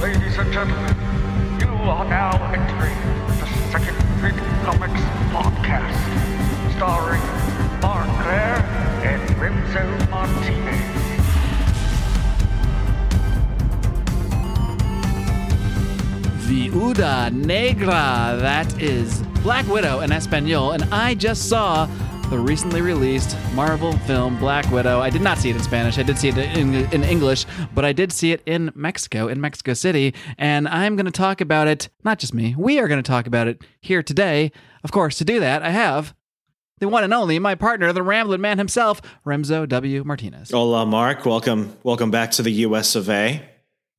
Ladies and gentlemen, you are now entering the Second Print Comics podcast, starring Mark Claire and Remso Martinez. Viuda Negra. That is Black Widow in Espanol, and I just saw the recently released Marvel film Black Widow. I did not see it in Spanish. I did see it in, in English, but I did see it in Mexico, in Mexico City, and I'm going to talk about it. Not just me. We are going to talk about it here today. Of course, to do that, I have the one and only my partner, the Rambling Man himself, Remso W. Martinez. Hola, Mark. Welcome, welcome back to the U.S. of A.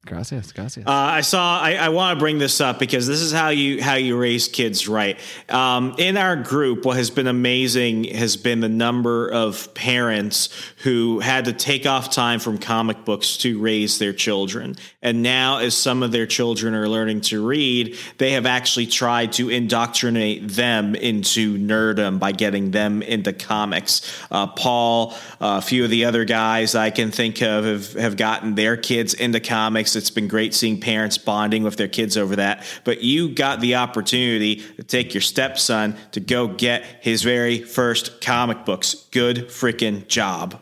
Gracias, gracias. Uh, I saw. I, I want to bring this up because this is how you how you raise kids right. Um, in our group, what has been amazing has been the number of parents who had to take off time from comic books to raise their children. And now, as some of their children are learning to read, they have actually tried to indoctrinate them into nerdom by getting them into comics. Uh, Paul, uh, a few of the other guys I can think of have, have gotten their kids into comics. It's been great seeing parents bonding with their kids over that. But you got the opportunity to take your stepson to go get his very first comic books. Good freaking job.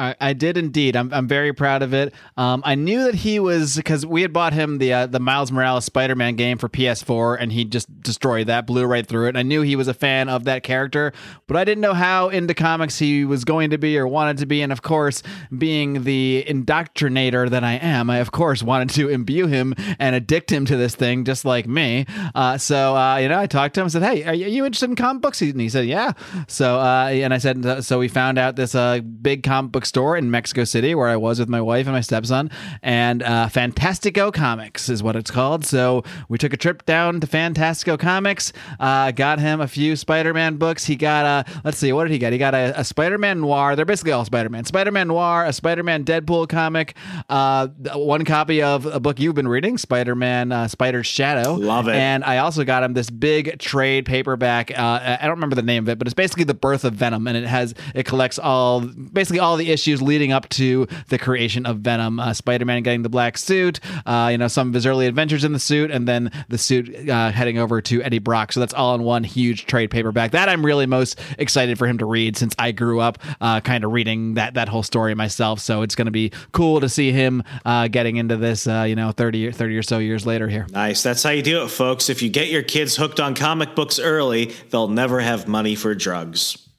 I, I did indeed. I'm, I'm very proud of it. Um, I knew that he was because we had bought him the uh, the Miles Morales Spider Man game for PS4, and he just destroyed that, blew right through it. And I knew he was a fan of that character, but I didn't know how into comics he was going to be or wanted to be. And of course, being the indoctrinator that I am, I of course wanted to imbue him and addict him to this thing, just like me. Uh, so uh, you know, I talked to him. and said, "Hey, are you interested in comic books?" And he said, "Yeah." So uh, and I said, "So we found out this uh, big comic book store in Mexico City where I was with my wife and my stepson. And uh, Fantastico Comics is what it's called. So we took a trip down to Fantastico Comics, uh, got him a few Spider Man books. He got a, let's see, what did he get? He got a, a Spider Man Noir. They're basically all Spider Man. Spider Man Noir, a Spider Man Deadpool comic, uh, one copy of a book you've been reading, Spider Man uh, Spider's Shadow. Love it. And I also got him this big trade paperback. Uh, I don't remember the name of it, but it's basically the birth of Venom. And it has, it collects all, basically all the issues leading up to the creation of Venom. Uh, Spider-Man getting the black suit, uh, you know, some of his early adventures in the suit, and then the suit uh, heading over to Eddie Brock. So that's all in one huge trade paperback. That I'm really most excited for him to read since I grew up uh, kind of reading that that whole story myself. So it's going to be cool to see him uh, getting into this, uh, you know, 30, 30 or so years later here. Nice. That's how you do it, folks. If you get your kids hooked on comic books early, they'll never have money for drugs.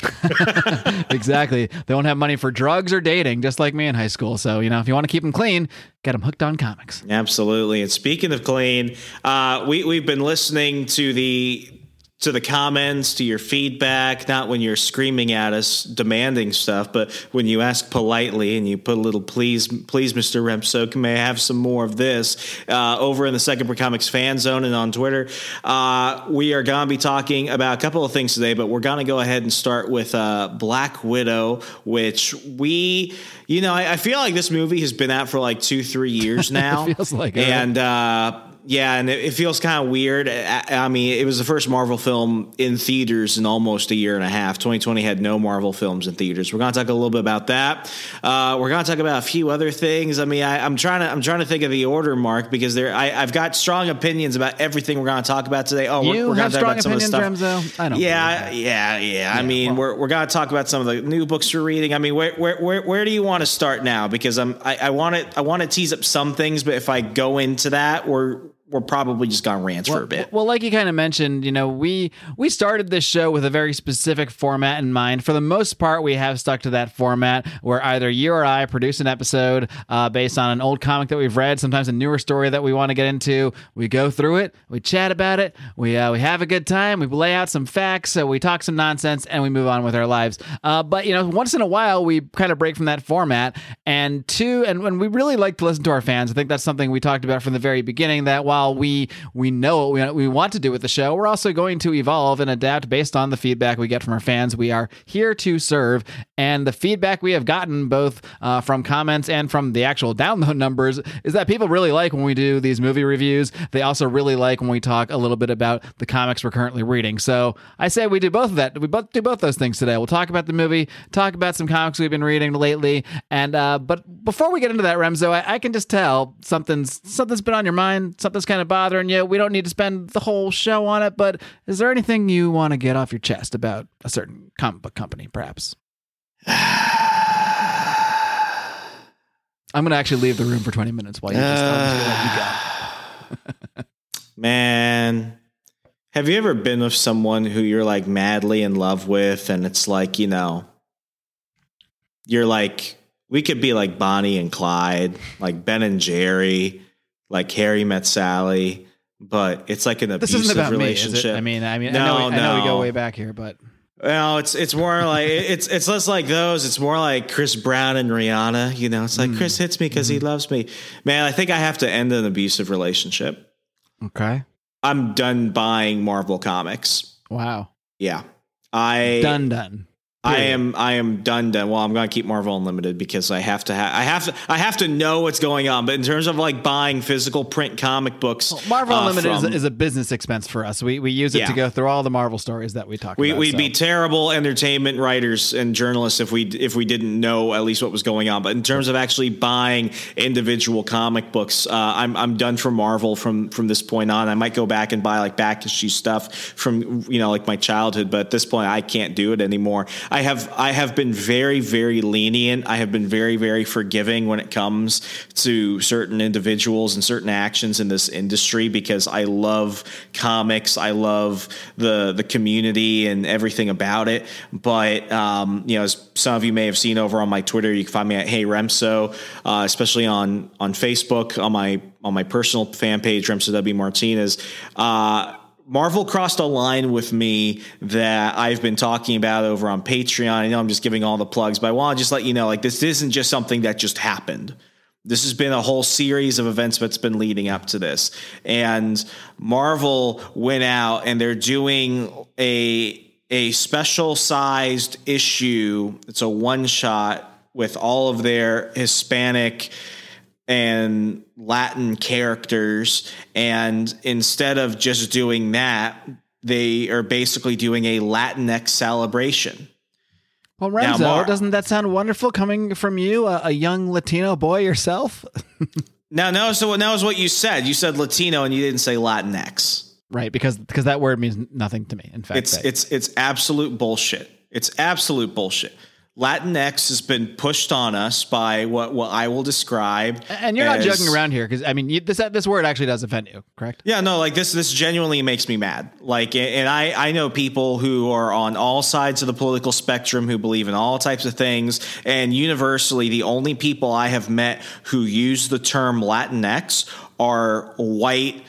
exactly. They won't have money for drugs or dating, just like me in high school. So, you know, if you want to keep them clean, get them hooked on comics. Absolutely. And speaking of clean, uh, we we've been listening to the to the comments, to your feedback, not when you're screaming at us demanding stuff, but when you ask politely and you put a little please, please, Mr. Remso, may I have some more of this uh, over in the Second Print Comics fan zone and on Twitter. Uh, we are going to be talking about a couple of things today, but we're going to go ahead and start with uh, Black Widow, which we, you know, I, I, feel like this movie has been out for like two, three years now. feels like. And, uh, yeah, and it, it feels kind of weird. I, I, mean, it was the first Marvel film in theaters in almost a year and a half. 2020 had no Marvel films in theaters. We're going to talk a little bit about that. Uh, we're going to talk about a few other things. I mean, I, am trying to I'm trying to think of the order, Mark, because there I, have got strong opinions about everything we're going to talk about today. Oh, you we're, we're have strong opinions, Remso? I don't. Yeah, yeah, yeah, yeah. I mean, well, we're we're going to talk about some of the new books you're reading. I mean, where where where, where do you want to start now? Because I'm I, I want to I want to tease up some things, but if I go into that, we're we're probably just gonna rant well, for a bit. Well, like you kind of mentioned, you know, we we started this show with a very specific format in mind. For the most part, we have stuck to that format where either you or I produce an episode uh, based on an old comic that we've read, sometimes a newer story that we want to get into. We go through it, we chat about it, we uh, we have a good time, we lay out some facts, so we talk some nonsense, and we move on with our lives. Uh, but you know, once in a while, we kind of break from that format. And two, and when we really like to listen to our fans, I think that's something we talked about from the very beginning. That while while we we know what we, we want to do with the show, we're also going to evolve and adapt based on the feedback we get from our fans. We are here to serve, and the feedback we have gotten both uh, from comments and from the actual download numbers is that people really like when we do these movie reviews. They also really like when we talk a little bit about the comics we're currently reading. So I say we do both of that. We both do both those things today. We'll talk about the movie, talk about some comics we've been reading lately, and uh, but before we get into that, Remso, I, I can just tell something's something's been on your mind. Something's kind of bothering you. We don't need to spend the whole show on it, but is there anything you want to get off your chest about a certain comic book company, perhaps? I'm going to actually leave the room for 20 minutes while you just uh, you go. Man, have you ever been with someone who you're like madly in love with and it's like, you know, you're like we could be like Bonnie and Clyde, like Ben and Jerry, like Harry met Sally, but it's like an abusive this isn't about relationship. Me, I mean, I mean, no, I know, we, no. I know we go way back here, but well, it's it's more like it's it's less like those. It's more like Chris Brown and Rihanna. You know, it's like mm. Chris hits me because mm-hmm. he loves me. Man, I think I have to end an abusive relationship. Okay, I'm done buying Marvel comics. Wow. Yeah, I done done. I am I am done done. Well, I'm going to keep Marvel Unlimited because I have to have I have to I have to know what's going on. But in terms of like buying physical print comic books, well, Marvel uh, Unlimited from, is, a, is, a business expense for us. We we use it yeah. to go through all the Marvel stories that we talk we, about. We'd so. be terrible entertainment writers and journalists if we if we didn't know at least what was going on. But in terms of actually buying individual comic books, uh, I'm I'm done for Marvel from from this point on. I might go back and buy like back issue stuff from you know like my childhood, but at this point I can't do it anymore. I have I have have been very, very lenient. I have been very, very forgiving when it comes to certain individuals and certain actions in this industry because I love comics. I love the the community and everything about it. But um, you know, as some of you may have seen over on my Twitter, you can find me at Hey Remso, uh, especially on on Facebook on my on my personal fan page, Remso W Martinez. Uh, Marvel crossed a line with me that I've been talking about over on Patreon. I know I'm just giving all the plugs, but I want to just let you know like this isn't just something that just happened. This has been a whole series of events that's been leading up to this. And Marvel went out and they're doing a a special sized issue. It's a one shot with all of their Hispanic and Latin characters. And instead of just doing that, they are basically doing a Latinx celebration. Well, Remso, now, Mar- doesn't that sound wonderful coming from you, a, a young Latino boy yourself? now, no, so that was what you said. You said Latino and you didn't say Latinx. Right, because because that word means nothing to me. In fact, it's it's it's absolute bullshit. It's absolute bullshit. Latinx has been pushed on us by what, what I will describe. And you're not joking around here because I mean you, this this word actually does offend you, correct? Yeah, no, like this this genuinely makes me mad. Like and I I know people who are on all sides of the political spectrum who believe in all types of things and universally the only people I have met who use the term Latinx are white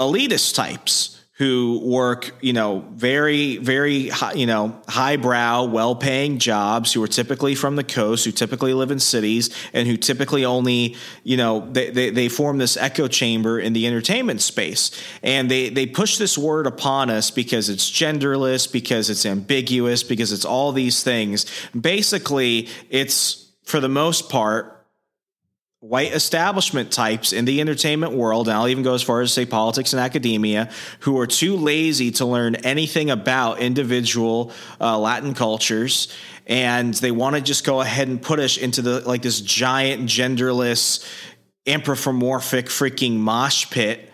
elitist types who work, you know, very, very, high, you know, highbrow, well-paying jobs, who are typically from the coast, who typically live in cities, and who typically only, you know, they, they, they form this echo chamber in the entertainment space, and they they push this word upon us because it's genderless, because it's ambiguous, because it's all these things. Basically, it's for the most part white establishment types in the entertainment world, and I'll even go as far as say politics and academia, who are too lazy to learn anything about individual uh, Latin cultures, and they want to just go ahead and put us into the like this giant genderless anthropomorphic freaking mosh pit,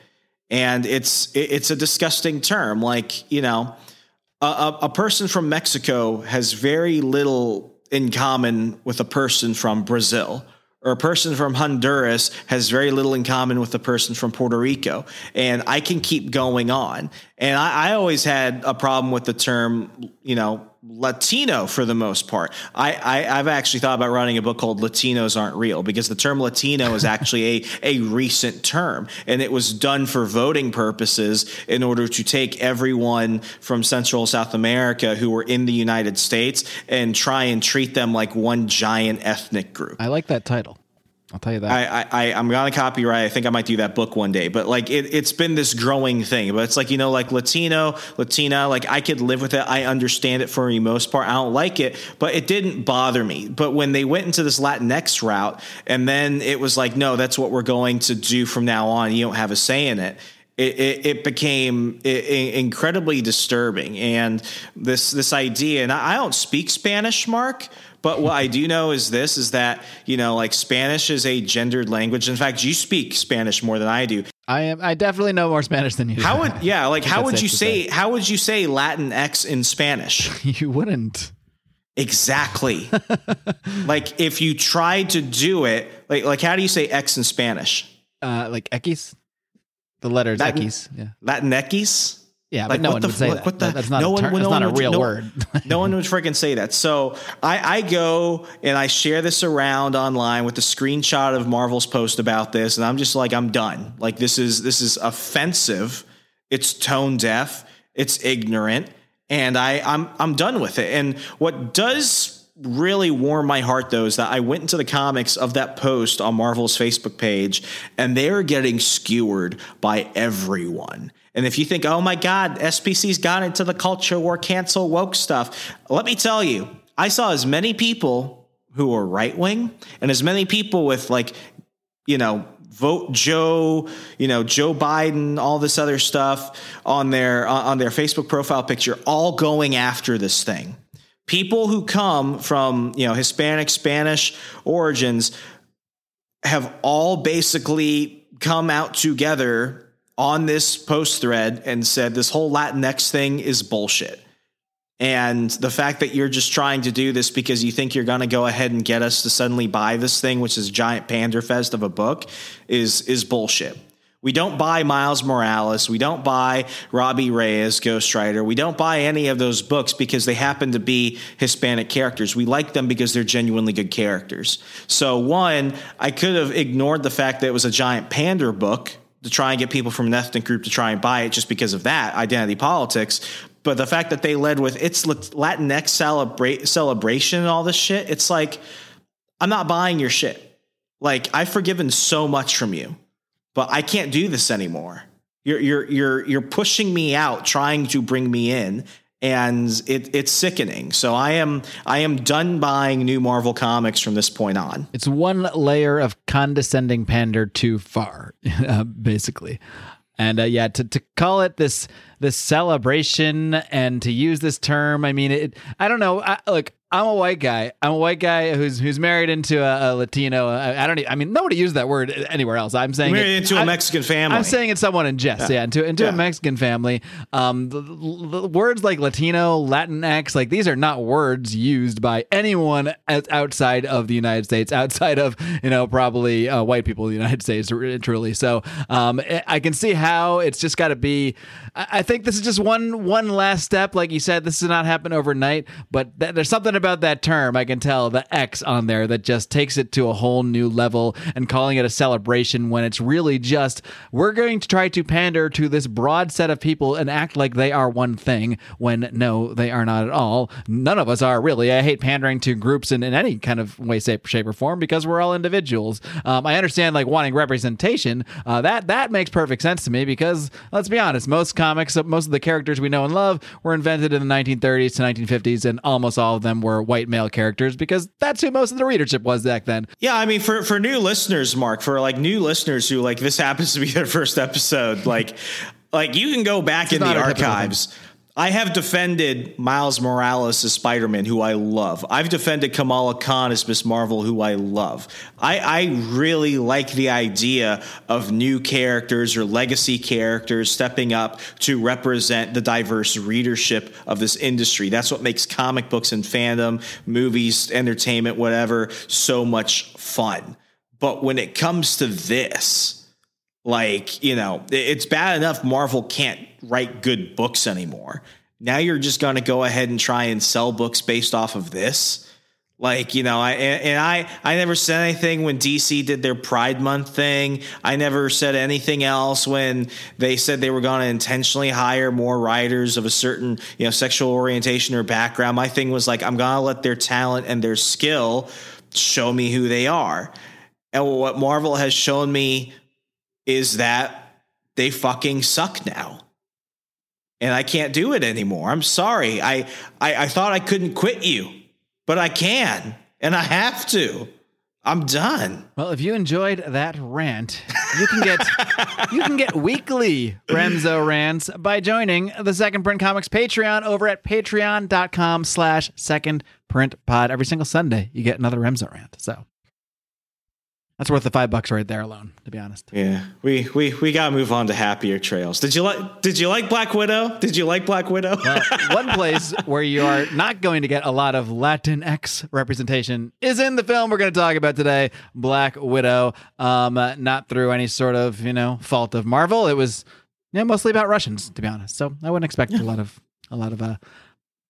and it's it's a disgusting term. Like you know, a, a, a person from Mexico has very little in common with a person from Brazil. Or a person from Honduras has very little in common with a person from Puerto Rico. And I can keep going on. And I, I always had a problem with the term, you know, Latino for the most part. I, I, I've actually thought about writing a book called Latinos Aren't Real because the term Latino is actually a, a recent term and it was done for voting purposes in order to take everyone from Central South America who were in the United States and try and treat them like one giant ethnic group. I like that title. I'll tell you that. I, I, I I'm gonna copyright. I think I might do that book one day. But like it, it's been this growing thing. But it's like you know, like Latino, Latina. Like I could live with it. I understand it for the most part. I don't like it, but it didn't bother me. But when they went into this Latinx route, and then it was like, no, that's what we're going to do from now on. You don't have a say in it. It, it, it became incredibly disturbing, and this this idea. And I don't speak Spanish, Mark, but what I do know is this: is that you know, like Spanish is a gendered language. In fact, you speak Spanish more than I do. I am. I definitely know more Spanish than you. do. How would yeah, like how would you to say how would you say Latin X in Spanish? you wouldn't? Exactly. like if you tried to do it, like like how do you say X in Spanish? Uh, like X, the letters Latin- X. Yeah, Latin X? Yeah, Like but no what one the would say fuck- that. what the- that's not. no a one- no not a one would- real no- word. no one would freaking say that. So I, I go and I share this around online with a screenshot of Marvel's post about this, and I'm just like, I'm done. Like this is this is offensive. It's tone deaf. It's ignorant, and I I'm I'm done with it. And what does really warm my heart though is that I went into the comics of that post on Marvel's Facebook page and they're getting skewered by everyone. And if you think, oh my God, SPC's got into the culture war, cancel woke stuff, let me tell you, I saw as many people who are right wing and as many people with like, you know, vote Joe, you know, Joe Biden, all this other stuff on their on their Facebook profile picture, all going after this thing. People who come from you know Hispanic Spanish origins have all basically come out together on this post thread and said this whole Latinx thing is bullshit. And the fact that you're just trying to do this because you think you're going to go ahead and get us to suddenly buy this thing, which is giant panderfest of a book, is is bullshit. We don't buy Miles Morales. We don't buy Robbie Reyes, Ghost Rider. We don't buy any of those books because they happen to be Hispanic characters. We like them because they're genuinely good characters. So, one, I could have ignored the fact that it was a giant pander book to try and get people from an ethnic group to try and buy it just because of that identity politics. But the fact that they led with it's Latinx celebra- celebration and all this shit, it's like, I'm not buying your shit. Like, I've forgiven so much from you but I can't do this anymore. You're you're you're you're pushing me out, trying to bring me in, and it, it's sickening. So I am I am done buying new Marvel comics from this point on. It's one layer of condescending pander too far, uh, basically. And uh, yeah, to, to call it this this celebration and to use this term, I mean, it. I don't know. I, look, I'm a white guy. I'm a white guy who's who's married into a, a Latino. I, I don't. I mean, nobody uses that word anywhere else. I'm saying Married it- into a Mexican family. I'm saying it's someone in jest. Yeah, into into Yeah. a Mexican family. Um, the, the- the words like Latino, Latinx, like these are not words used by anyone outside of the United States, outside of you know probably uh, white people in the United States, truly. So um, I- can see how it's just got to be. I I think this is just one one last step. Like you said, this does not happen overnight, but th- there's something about that term I can tell the X on there that just takes it to a whole new level and calling it a celebration when it's really just we're going to try to pander to this broad set of people and act like they are one thing when no, they are not at all. None of us are really. I hate pandering to groups in, in any kind of way, shape, shape, or form because we're all individuals. Um, I understand like wanting representation. Uh, that that makes perfect sense to me because let's be honest, most comics, most of the characters we know and love were invented in the 1930s to 1950s, and almost all of them were white male characters because that's who most of the readership was back then. Yeah, I mean, for for new listeners, Mark, for like new listeners who like this happens to be their first episode, like like you can go back in the not our typical archives. I have defended Miles Morales as Spider Man, who I love. I've defended Kamala Khan as Miss Marvel, who I love. I, I really like the idea of new characters or legacy characters stepping up to represent the diverse readership of this industry. That's what makes comic books and fandom, movies, entertainment, whatever, so much fun. But when it comes to this, like, you know, it's bad enough Marvel can't write good books anymore. Now you're just going to go ahead and try and sell books based off of this. Like, you know, I and, and I I never said anything when DC did their Pride Month thing. I never said anything else when they said they were going to intentionally hire more writers of a certain, you know, sexual orientation or background. My thing was like I'm going to let their talent and their skill show me who they are. And what Marvel has shown me is that they fucking suck now. And I can't do it anymore. I'm sorry. I, I, I thought I couldn't quit you, but I can, and I have to. I'm done. Well, if you enjoyed that rant, you can get you can get weekly Remso rants by joining the Second Print Comics Patreon over at patreon.com slash second print pod. Every single Sunday you get another Remso rant. So that's worth the five bucks right there alone, to be honest. Yeah, we we we gotta move on to happier trails. Did you like Did you like Black Widow? Did you like Black Widow? Well, one place where you are not going to get a lot of Latinx representation is in the film we're going to talk about today, Black Widow. Um, uh, not through any sort of you know fault of Marvel. It was yeah, mostly about Russians, to be honest. So I wouldn't expect a lot of a lot of uh,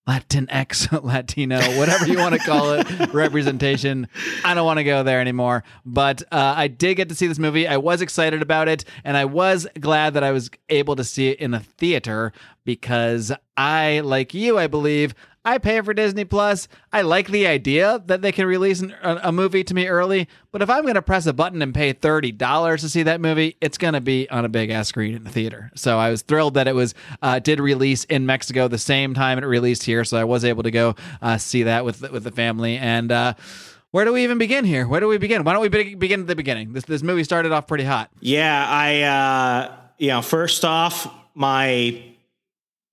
Latinx, Latino, whatever you want to call it, representation. I don't want to go there anymore. But uh, I did get to see this movie. I was excited about it, and I was glad that I was able to see it in a theater because I, like you, I believe, I pay for Disney Plus. I like the idea that they can release an, a, a movie to me early, but if I'm going to press a button and pay thirty dollars to see that movie, it's going to be on a big ass screen in the theater. So I was thrilled that it was uh, did release in Mexico the same time it released here, so I was able to go uh, see that with with the family and. Uh, where do we even begin here? Where do we begin? Why don't we be- begin at the beginning? This this movie started off pretty hot. Yeah, I uh you know, first off, my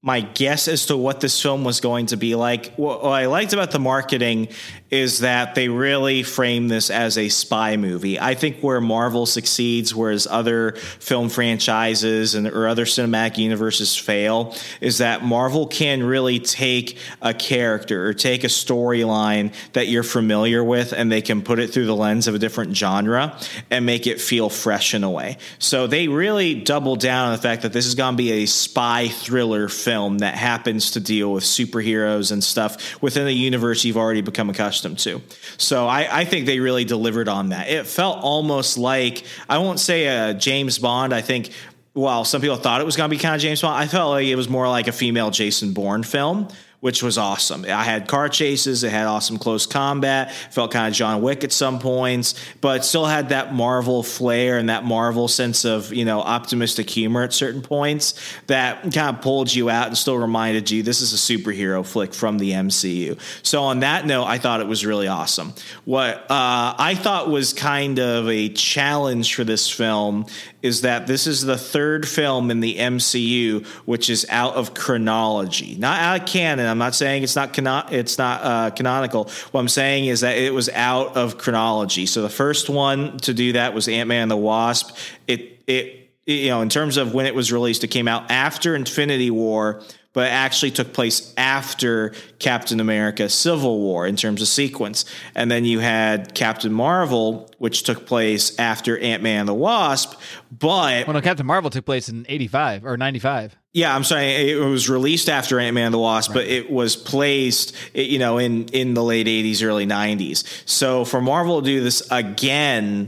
my guess as to what this film was going to be like. What, I liked about the marketing is that they really frame this as a spy movie. I think where Marvel succeeds, whereas other film franchises and or other cinematic universes fail, is that Marvel can really take a character or take a storyline that you're familiar with and they can put it through the lens of a different genre and make it feel fresh in a way. So they really double down on the fact that this is going to be a spy thriller film that happens to deal with superheroes and stuff within a universe you've already become accustomed to. So I, I think they really delivered on that. It felt almost like, I won't say a James Bond. I think while some people thought it was going to be kind of James Bond, I felt like it was more like a female Jason Bourne film, which was awesome. I had car chases, it had awesome close combat, felt kind of John Wick at some points, but still had that Marvel flair and that Marvel sense of, you know, optimistic humor at certain points that kind of pulled you out and still reminded you this is a superhero flick from the MCU. So on that note, I thought it was really awesome. What uh, I thought was kind of a challenge for this film is that this is the third film in the MCU which is out of chronology, not out of canon. Canon. I'm not saying it's not cano- it's not uh, canonical. What I'm saying is that it was out of chronology. So the first one to do that was Ant Man and the Wasp. It it you know in terms of when it was released, it came out after Infinity War but actually took place after Captain America Civil War in terms of sequence. And then you had Captain Marvel, which took place after Ant Man and the Wasp. But. Well, no, Captain Marvel took place in 85 or 95. Yeah, I'm sorry. It was released after Ant Man and the Wasp, right. but it was placed, you know, in, in the late 80s, early 90s. So for Marvel to do this again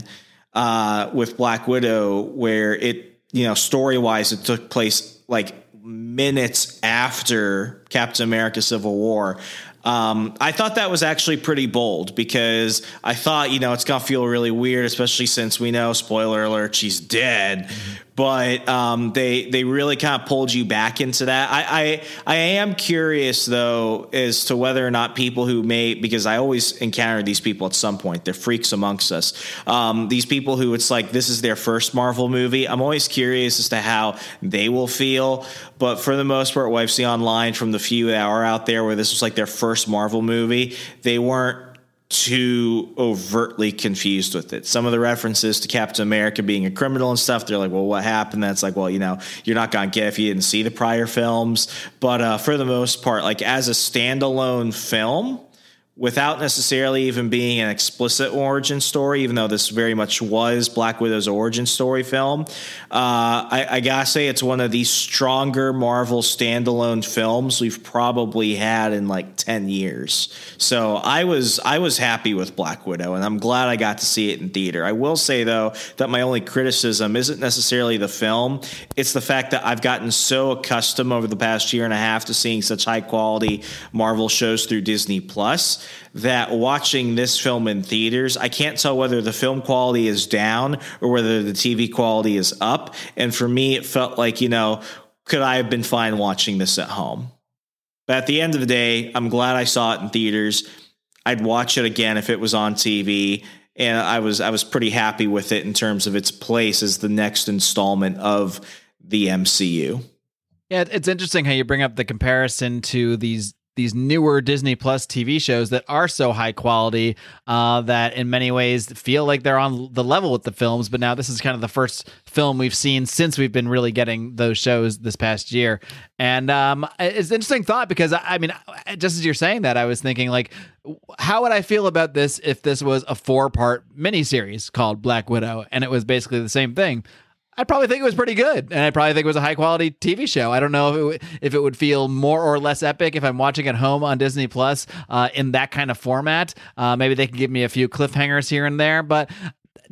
uh, with Black Widow, where it, you know, story wise, it took place like minutes after Captain America Civil War. Um, I thought that was actually pretty bold because I thought, you know, it's going to feel really weird, especially since we know, spoiler alert, she's dead. But um, they they really kind of pulled you back into that. I, I I am curious though as to whether or not people who may because I always encounter these people at some point. They're freaks amongst us. Um, these people who it's like this is their first Marvel movie. I'm always curious as to how they will feel. But for the most part, what I've seen online from the few that are out there where this was like their first Marvel movie, they weren't too overtly confused with it. Some of the references to Captain America being a criminal and stuff, they're like, well, what happened? That's like, well, you know, you're not going to get if you didn't see the prior films. But uh, for the most part, like as a standalone film, without necessarily even being an explicit origin story, even though this very much was Black Widow's origin story film. Uh, I, I, gotta say, it's one of the stronger Marvel standalone films we've probably had in like ten years. So I was I was happy with Black Widow, and I'm glad I got to see it in theater. I will say though that my only criticism isn't necessarily the film; it's the fact that I've gotten so accustomed over the past year and a half to seeing such high quality Marvel shows through Disney Plus that watching this film in theaters, I can't tell whether the film quality is down or whether the TV quality is up. And for me, it felt like, you know, could I have been fine watching this at home? But at the end of the day, I'm glad I saw it in theaters. I'd watch it again if it was on TV. And I was I was pretty happy with it in terms of its place as the next installment of the MCU. Yeah, it's interesting how you bring up the comparison to these these newer Disney Plus TV shows that are so high quality uh, that in many ways feel like they're on the level with the films. But now this is kind of the first film we've seen since we've been really getting those shows this past year. And um, it's an interesting thought because I mean, just as you're saying that, I was thinking like, how would I feel about this if this was a four part miniseries called Black Widow and it was basically the same thing? I'd probably think it was pretty good, and I probably think it was a high quality TV show. I don't know if it, if it would feel more or less epic if I'm watching at home on Disney Plus uh, in that kind of format. Uh, maybe they can give me a few cliffhangers here and there, but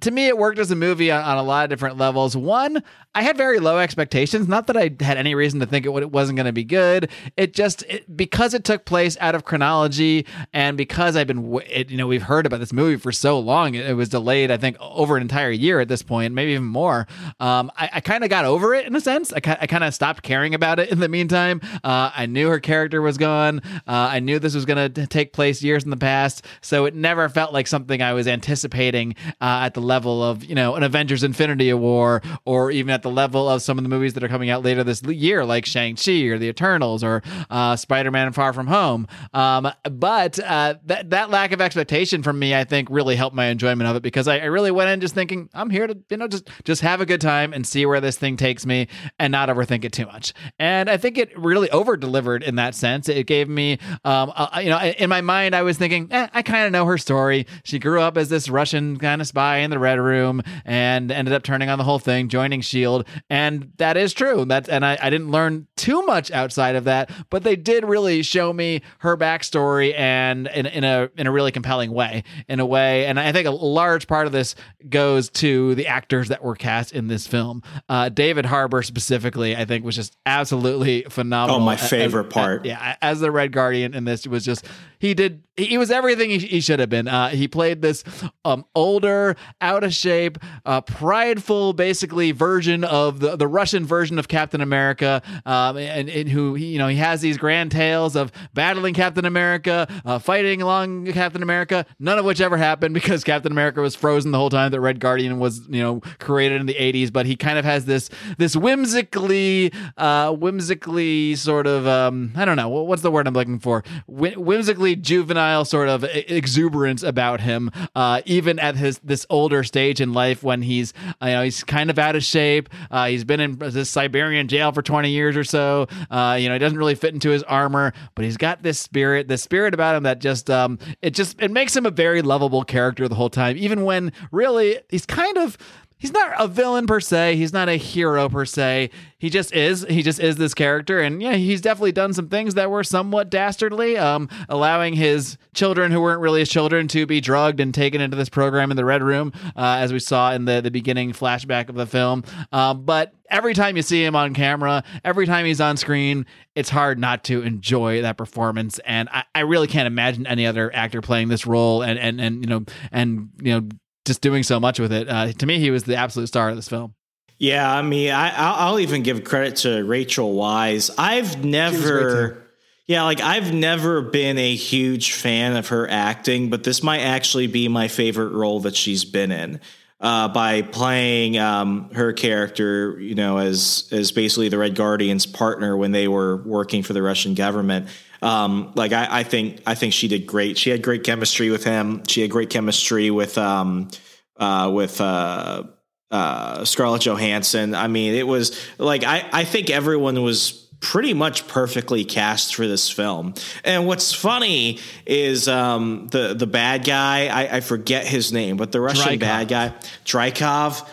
to me, it worked as a movie on, on, a lot of different levels. One, I had very low expectations. Not that I had any reason to think it, it wasn't going to be good. It just it, because it took place out of chronology, and because I've been, it, you know, we've heard about this movie for so long. It, was delayed, I think, over an entire year at this point, maybe even more. Um, I, I kind of got over it in a sense. I, I kind of stopped caring about it in the meantime. Uh, I knew her character was gone. Uh, I knew this was going to take place years in the past, so it never felt like something I was anticipating uh, at the level of you know an Avengers Infinity War or even at the level of some of the movies that are coming out later this year, like Shang Chi or The Eternals or uh, Spider Man Far From Home. Um, but uh, that that lack of expectation from me, I think, really helped my enjoyment of it because I, I really went in just thinking I'm here to you know just just have a good time and see where this thing takes me and not overthink it too much. And I think it really over delivered in that sense. It gave me, um, uh, you know, in my mind, I was thinking, eh, I kind of know her story. She grew up as this Russian kind of spy in the Red Room and ended up turning on the whole thing, joining Shield, and that is true. That and I, I didn't learn too much outside of that, but they did really show me her backstory and in, in a in a really compelling way, in a way. And I think a large part of this goes to the actors that were cast in this film. Uh, David Harbour specifically, I think, was just absolutely phenomenal. Oh, my favorite as, part. As, yeah, as the Red Guardian in this it was just he did he was everything he, he should have been. Uh, he played this um, older out of shape, uh, prideful, basically version of the, the Russian version of Captain America, um, and, and who you know he has these grand tales of battling Captain America, uh, fighting along Captain America, none of which ever happened because Captain America was frozen the whole time that Red Guardian was you know created in the 80s. But he kind of has this this whimsically, uh, whimsically sort of um, I don't know what's the word I'm looking for, whimsically juvenile sort of exuberance about him, uh, even at his this older stage in life when he's you know he's kind of out of shape. Uh, he's been in this Siberian jail for 20 years or so. Uh, you know, he doesn't really fit into his armor, but he's got this spirit, this spirit about him that just um, it just it makes him a very lovable character the whole time, even when really he's kind of he's not a villain per se. He's not a hero per se. He just is. He just is this character, and yeah, he's definitely done some things that were somewhat dastardly, um, allowing his children who weren't really his children to be drugged and taken into this program in the Red Room, uh, as we saw in the the beginning flashback of the film. Uh, but every time you see him on camera, every time he's on screen, it's hard not to enjoy that performance. And I, I really can't imagine any other actor playing this role and and and you know and you know just doing so much with it. Uh, to me, he was the absolute star of this film. Yeah, I mean, I, I'll even give credit to Rachel Weisz. I've never, yeah, like I've never been a huge fan of her acting, but this might actually be my favorite role that she's been in. Uh, by playing um, her character, you know, as as basically the Red Guardian's partner when they were working for the Russian government. Um, like I, I, think I think she did great. She had great chemistry with him. She had great chemistry with um, uh, with uh, uh, Scarlett Johansson. I mean, it was like I, I think everyone was pretty much perfectly cast for this film. And what's funny is um, the the bad guy. I, I, forget his name, but the Russian Dreykov. bad guy, Dreykov.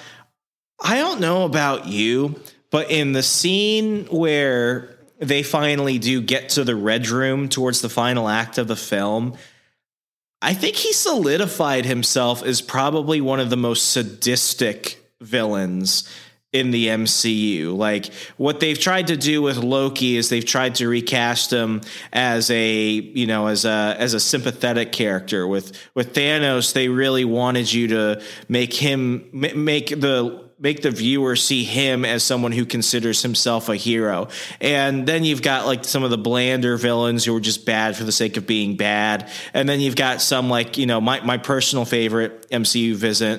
I don't know about you, but in the scene where they finally do get to the red room towards the final act of the film, I think he solidified himself as probably one of the most sadistic villains in the MCU. Like what they've tried to do with Loki is they've tried to recast him as a, you know, as a as a sympathetic character. With with Thanos, they really wanted you to make him make the make the viewer see him as someone who considers himself a hero. And then you've got like some of the blander villains who are just bad for the sake of being bad. And then you've got some like, you know, my, my personal favorite MCU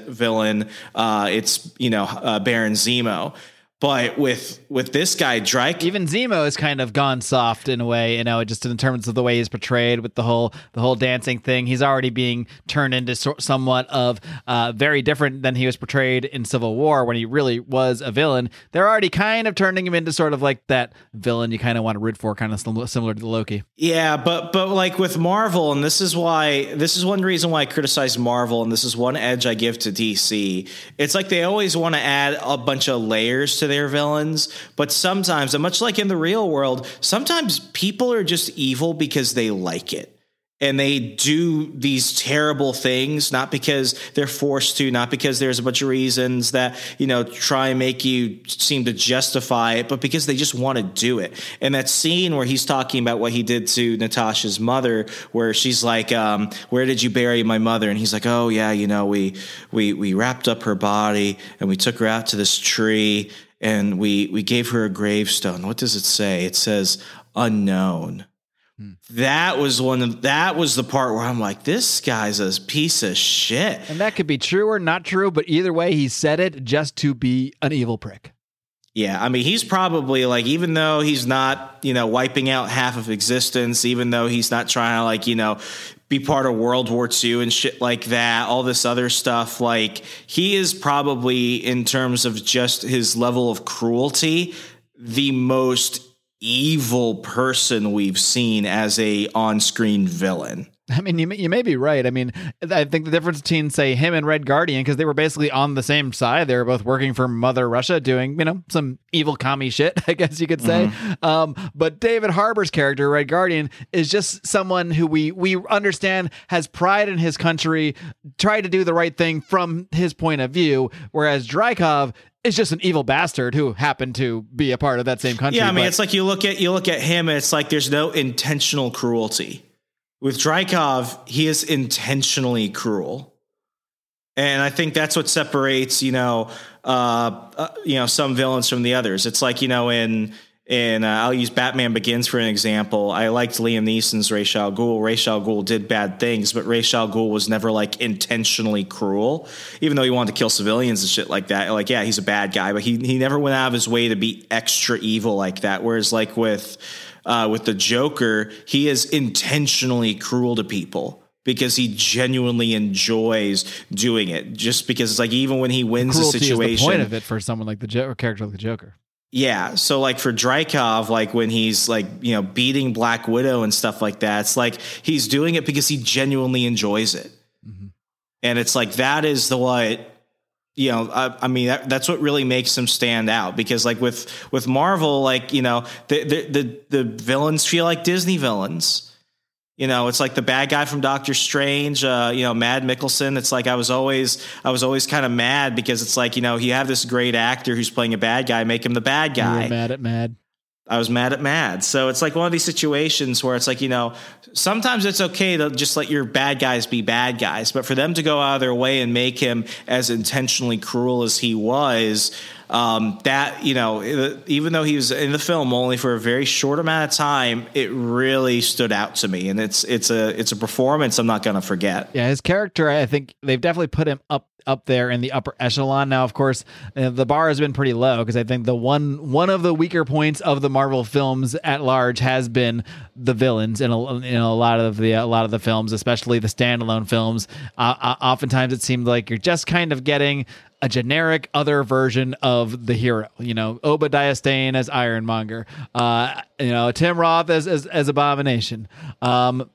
villain, uh, it's, you know, uh, Baron Zemo. But with with this guy, Drake, even Zemo has kind of gone soft in a way, you know, just in terms of the way he's portrayed with the whole the whole dancing thing. He's already being turned into so, somewhat of uh, very different than he was portrayed in Civil War when he really was a villain. They're already kind of turning him into sort of like that villain you kind of want to root for, kind of similar to Loki. Yeah, but but like with Marvel, and this is why this is one reason why I criticize Marvel, and this is one edge I give to DC. It's like they always want to add a bunch of layers to their villains. But sometimes, and much like in the real world, sometimes people are just evil because they like it. And they do these terrible things, not because they're forced to, not because there's a bunch of reasons that, you know, try and make you seem to justify it, but because they just want to do it. And that scene where he's talking about what he did to Natasha's mother, where she's like, um, where did you bury my mother? And he's like, oh yeah, you know, we, we, we wrapped up her body and we took her out to this tree and we we gave her a gravestone. What does it say? It says unknown. Hmm. That was one of that was the part where I'm like, this guy's a piece of shit. And that could be true or not true, but either way, he said it just to be an evil prick. Yeah, I mean, he's probably like, even though he's not, you know, wiping out half of existence, even though he's not trying to, like, you know, be part of World War II and shit like that, all this other stuff. Like, he is probably, in terms of just his level of cruelty, the most evil person we've seen as a on-screen villain. I mean, you may, you may be right. I mean, I think the difference between, say, him and Red Guardian, because they were basically on the same side. They were both working for Mother Russia, doing, you know, some evil commie shit, I guess you could say. Mm-hmm. Um, but David Harbour's character, Red Guardian, is just someone who we we understand has pride in his country, tried to do the right thing from his point of view, whereas Dreykov is just an evil bastard who happened to be a part of that same country. Yeah, I mean, but- it's like you look at you look at him, and it's like there's no intentional cruelty. With Dreykov, he is intentionally cruel. and I think that's what separates you know uh, uh, you know some villains from the others. It's like you know in in uh, I'll use Batman Begins for an example. I liked Liam Neeson's Ra's al Ghul. Ra's al Ghul did bad things, but Ra's al Ghul was never like intentionally cruel, even though he wanted to kill civilians and shit like that. Like, yeah, he's a bad guy, but he he never went out of his way to be extra evil like that. Whereas, like with uh, with the Joker, he is intentionally cruel to people because he genuinely enjoys doing it. Just because it's like even when he wins Cruelty a situation, the point of it for someone like the jo- character like the Joker. yeah. So like for Dreykov, like when he's like, you know, beating Black Widow and stuff like that, it's like he's doing it because he genuinely enjoys it. And it's like that is the what you know, I, I mean, that, that's what really makes them stand out because, like with with Marvel, like you know, the the the, the villains feel like Disney villains. You know, it's like the bad guy from Doctor Strange. Uh, you know, Mad Mikkelsen. It's like I was always I was always kind of mad because it's like you know you have this great actor who's playing a bad guy, make him the bad guy. mad at Mad. I was mad at Mad. So it's like one of these situations where it's like, you know, sometimes it's okay to just let your bad guys be bad guys, but for them to go out of their way and make him as intentionally cruel as he was, um, that, you know, even though he was in the film only for a very short amount of time, it really stood out to me. And it's, it's a, it's a performance I'm not going to forget. Yeah, his character, I think they've definitely put him up up there in the upper echelon. Now, of course, uh, the bar has been pretty low because I think the one one of the weaker points of the Marvel films at large has been the villains in a, in a lot of the a lot of the films, especially the standalone films. Uh, uh, oftentimes, it seemed like you're just kind of getting a generic other version of the hero. You know, Obadiah Stane as Ironmonger. Uh, you know, Tim Roth as as, as Abomination. Um,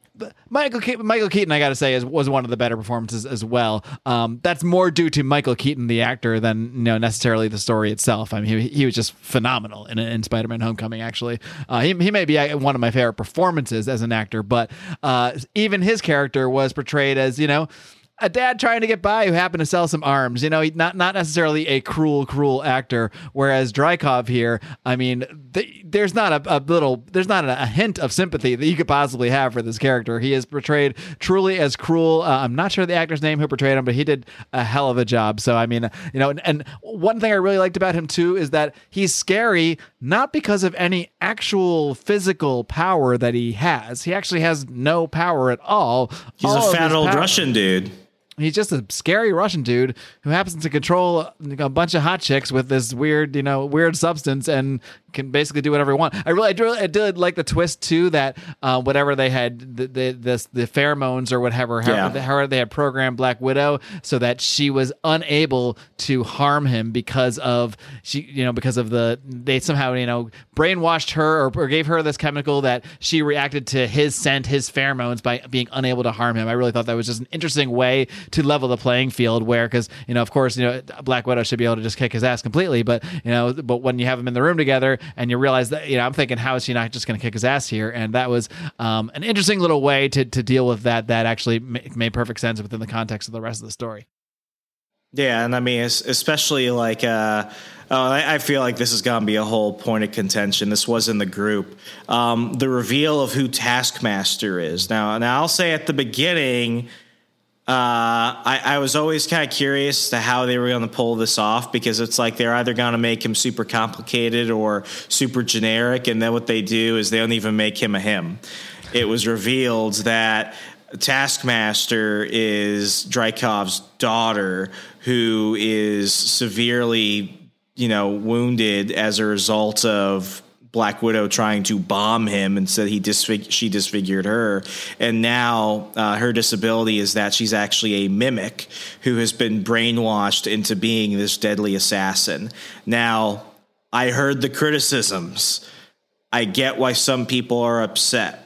Michael Ke- Michael Keaton, I got to say, is, was one of the better performances as well. Um, that's more due to Michael Keaton, the actor, than you know necessarily the story itself. I mean, he, he was just phenomenal in, in Spider-Man: Homecoming. Actually, uh, he he may be uh, one of my favorite performances as an actor, but uh, even his character was portrayed as you know a dad trying to get by who happened to sell some arms. You know, not not necessarily a cruel, cruel actor. Whereas Dreykov here, I mean, th- there's not a, a little, there's not a, a hint of sympathy that you could possibly have for this character. He is portrayed truly as cruel. Uh, I'm not sure the actor's name who portrayed him, but he did a hell of a job. So I mean, you know, and, and one thing I really liked about him too is that he's scary not because of any actual physical power that he has. He actually has no power at all. He's All a fat old power- Russian dude. He's just a scary Russian dude who happens to control a bunch of hot chicks with this weird, you know, weird substance and can basically do whatever he wants. I really, I did, I did like the twist too that uh, whatever they had, the the, this, the pheromones or whatever, how, Yeah. how they had programmed Black Widow so that she was unable to harm him because of she, you know, because of the they somehow you know brainwashed her or, or gave her this chemical that she reacted to his scent, his pheromones by being unable to harm him. I really thought that was just an interesting way to level the playing field. Where because you know, of course, you know, Black Widow should be able to just kick his ass completely, but you know, but when you have them in the room together and you realize that you know, I'm thinking, how is she not just going to kick his ass here? And that was um, an interesting little way to to deal with that. That actually made perfect sense within the context of the rest of the story. Yeah, and I mean, especially like, uh, oh, I, I feel like this is going to be a whole point of contention. This was in the group. Um, the reveal of who Taskmaster is. Now, now I'll say at the beginning, uh, I, I was always kind of curious to how they were going to pull this off because it's like they're either going to make him super complicated or super generic, and then what they do is they don't even make him a him. It was revealed that Taskmaster is Dreykov's daughter, who is severely, you know, wounded as a result of Black Widow trying to bomb him and said he disfig- she disfigured her. And now uh, her disability is that she's actually a mimic who has been brainwashed into being this deadly assassin. Now, I heard the criticisms. I get why some people are upset.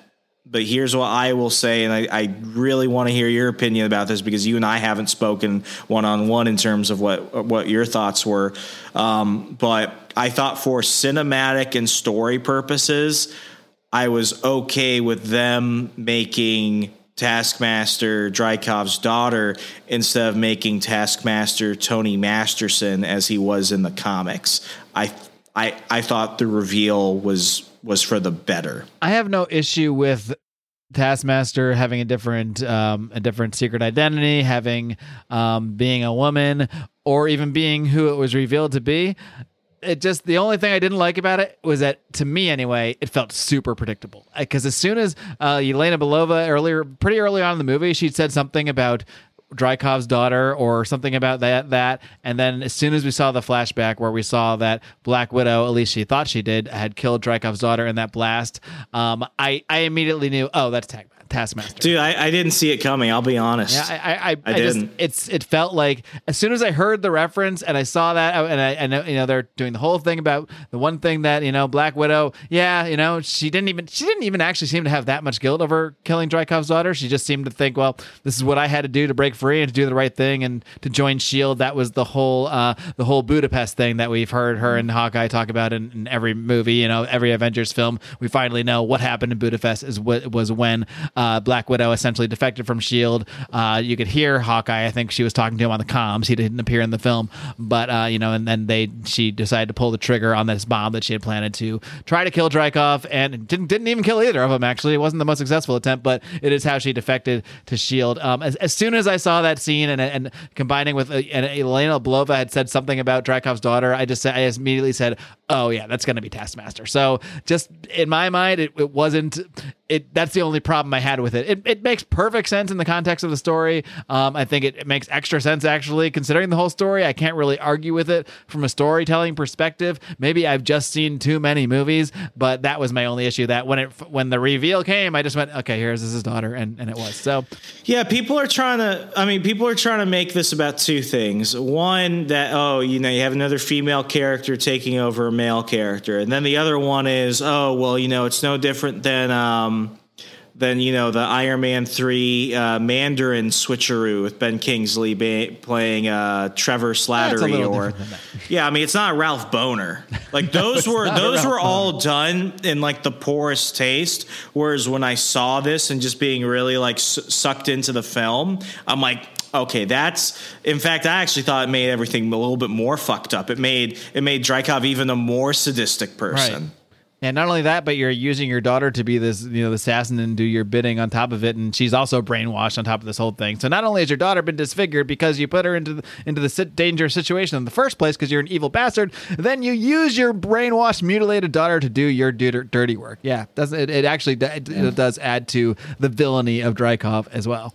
But here's what I will say, and I, I really want to hear your opinion about this because you and I haven't spoken one on one in terms of what what your thoughts were. Um, but I thought for cinematic and story purposes, I was okay with them making Taskmaster Dreykov's daughter instead of making Taskmaster Tony Masterson as he was in the comics. I I I thought the reveal was was for the better. I have no issue with Taskmaster having a different um, a different secret identity, having um, being a woman, or even being who it was revealed to be. It just the only thing I didn't like about it was that to me anyway, it felt super predictable. Because as soon as uh, Yelena Belova earlier, pretty early on in the movie, she'd said something about Dreykov's daughter or something about that that. And then as soon as we saw the flashback where we saw that Black Widow at least she thought she did had killed Dreykov's daughter in that blast um I I immediately knew oh that's Tag Taskmaster Dude, I, I didn't see it coming. I'll be honest. yeah, I, I, I, I didn't. it's it felt like as soon as I heard the reference and I saw that, and I, and you know they're doing the whole thing about the one thing that you know Black Widow, yeah, you know she didn't even she didn't even actually seem to have that much guilt over killing Dreykov's daughter. She just seemed to think, well, this is what I had to do to break free and to do the right thing and to join Shield. That was the whole uh, the whole Budapest thing that we've heard her and Hawkeye talk about in, in every movie, you know, every Avengers film. We finally know what happened in Budapest is what was when uh, Black Widow essentially defected from Shield. Uh, you could hear Hawkeye. I think she was talking to him on the comms. He didn't appear in the film, but uh, you know, and then they she decided to pull the trigger on this bomb that she had planted to try to kill Dreykov, and didn't didn't even kill either of them. Actually, it wasn't the most successful attempt, but it is how she defected to Shield. Um, as, as soon as I saw that scene and and combining with uh, and Yelena Belova had said something about Dreykov's daughter, I just I just immediately said, oh yeah, that's going to be Taskmaster. So just in my mind, it, it wasn't. It that's the only problem I had with it. It, it makes perfect sense in the context of the story. Um, I think it, it makes extra sense actually considering the whole story. I can't really argue with it from a storytelling perspective. Maybe I've just seen too many movies, but that was my only issue. That when it when the reveal came, I just went, okay, here's his daughter, and and it was so. Yeah, people are trying to. I mean, people are trying to make this about two things. One, that oh, you know, you have another female character taking over a male character, and then the other one is oh, well, you know, it's no different than um, than you know the Iron Man three uh, Mandarin switcheroo with Ben Kingsley ba- playing uh, Trevor Slattery, little or yeah, I mean, it's not Ralph Boner. Like those were those were all done in like the poorest taste. Whereas when I saw this and just being really like s- sucked into the film, I'm like. Okay, that's in fact I actually thought it made everything a little bit more fucked up. It made it made Dreykov even a more sadistic person. And not only that, but you're using your daughter to be this, you know, the assassin and do your bidding on top of it, and she's also brainwashed on top of this whole thing. So not only has your daughter been disfigured because you put her into the, into the dangerous situation in the first place because you're an evil bastard, then you use your brainwashed, mutilated daughter to do your dir- dirty work. Yeah, does it, it actually it, it does add to the villainy of Dreykov as well.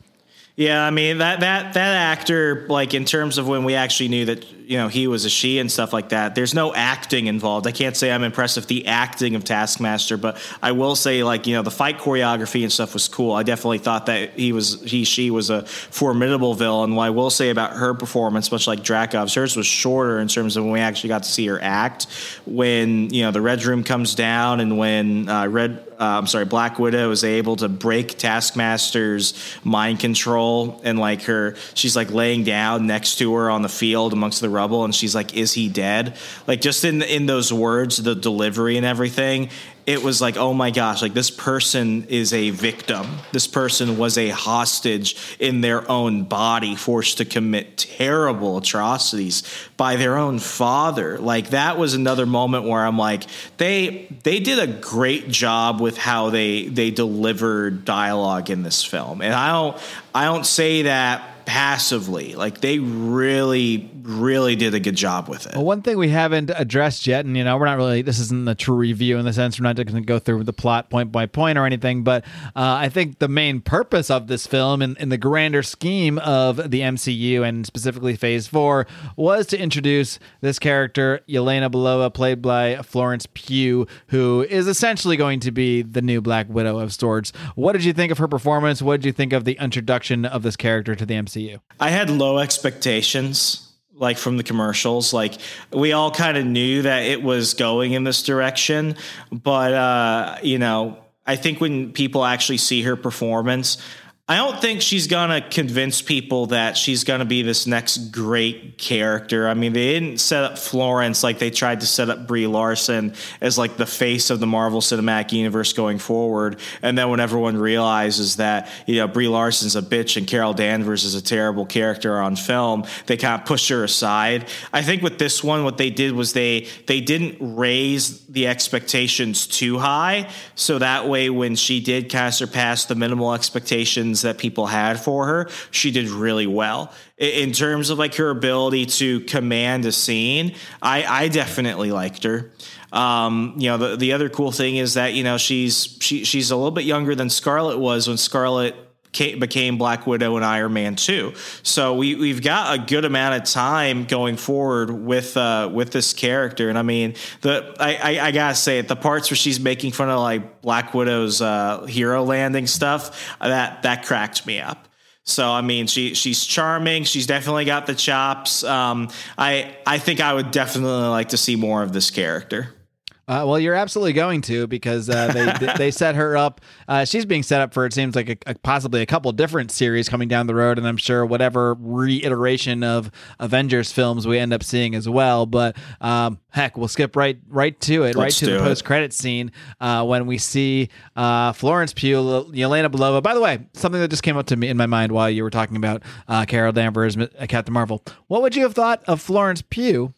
Yeah, I mean that that that actor, like in terms of when we actually knew that you know he was a she and stuff like that. There's no acting involved. I can't say I'm impressed with the acting of Taskmaster, but I will say like you know the fight choreography and stuff was cool. I definitely thought that he was he she was a formidable villain. What I will say about her performance, much like Dreykov's, hers was shorter in terms of when we actually got to see her act. When you know the Red Room comes down and when uh, Red uh, I'm sorry, Black Widow is able to break Taskmaster's mind control and like her, she's like laying down next to her on the field amongst the rubble, and she's like, "Is he dead?" Like just in in those words, the delivery and everything. It was like, oh my gosh, like this person is a victim. This person was a hostage in their own body, forced to commit terrible atrocities by their own father. Like that was another moment where I'm like, they they did a great job with how they they delivered dialogue in this film, and I don't I don't say that passively. Like they really really did a good job with it. Well, one thing we haven't addressed yet, and you know, we're not really, this isn't a true review in the sense we're not going to go through the plot point by point or anything, but uh, I think the main purpose of this film in, in the grander scheme of the MCU and specifically Phase 4 was to introduce this character, Yelena Belova, played by Florence Pugh, who is essentially going to be the new Black Widow of sorts. What did you think of her performance? What did you think of the introduction of this character to the MCU? I had low expectations like from the commercials like we all kind of knew that it was going in this direction but uh you know i think when people actually see her performance I don't think she's gonna convince people that she's gonna be this next great character. I mean, they didn't set up Florence like they tried to set up Brie Larson as like the face of the Marvel Cinematic Universe going forward. And then when everyone realizes that you know Brie Larson's a bitch and Carol Danvers is a terrible character on film, they kind of push her aside. I think with this one, what they did was they they didn't raise the expectations too high, so that way when she did kind of surpass the minimal expectations that people had for her, she did really well. In terms of like her ability to command a scene, I, I definitely liked her. Um, you know, the, the other cool thing is that, you know, she's she, she's a little bit younger than Scarlett was when Scarlett became Black Widow and Iron Man 2. So we we've got a good amount of time going forward with uh, with this character. And I mean, the I, I, I gotta say it, the parts where she's making fun of like Black Widow's uh, hero landing stuff that that cracked me up. So I mean, she she's charming. She's definitely got the chops. Um, I I think I would definitely like to see more of this character. Uh, well, you're absolutely going to because uh, they they set her up. Uh, she's being set up for it seems like a, a, possibly a couple different series coming down the road, and I'm sure whatever reiteration of Avengers films we end up seeing as well. But um, heck, we'll skip right right to it, Let's right to the post credit scene uh, when we see uh, Florence Pugh, Yelena Belova. By the way, something that just came up to me in my mind while you were talking about uh, Carol Danvers, Captain Marvel. What would you have thought of Florence Pugh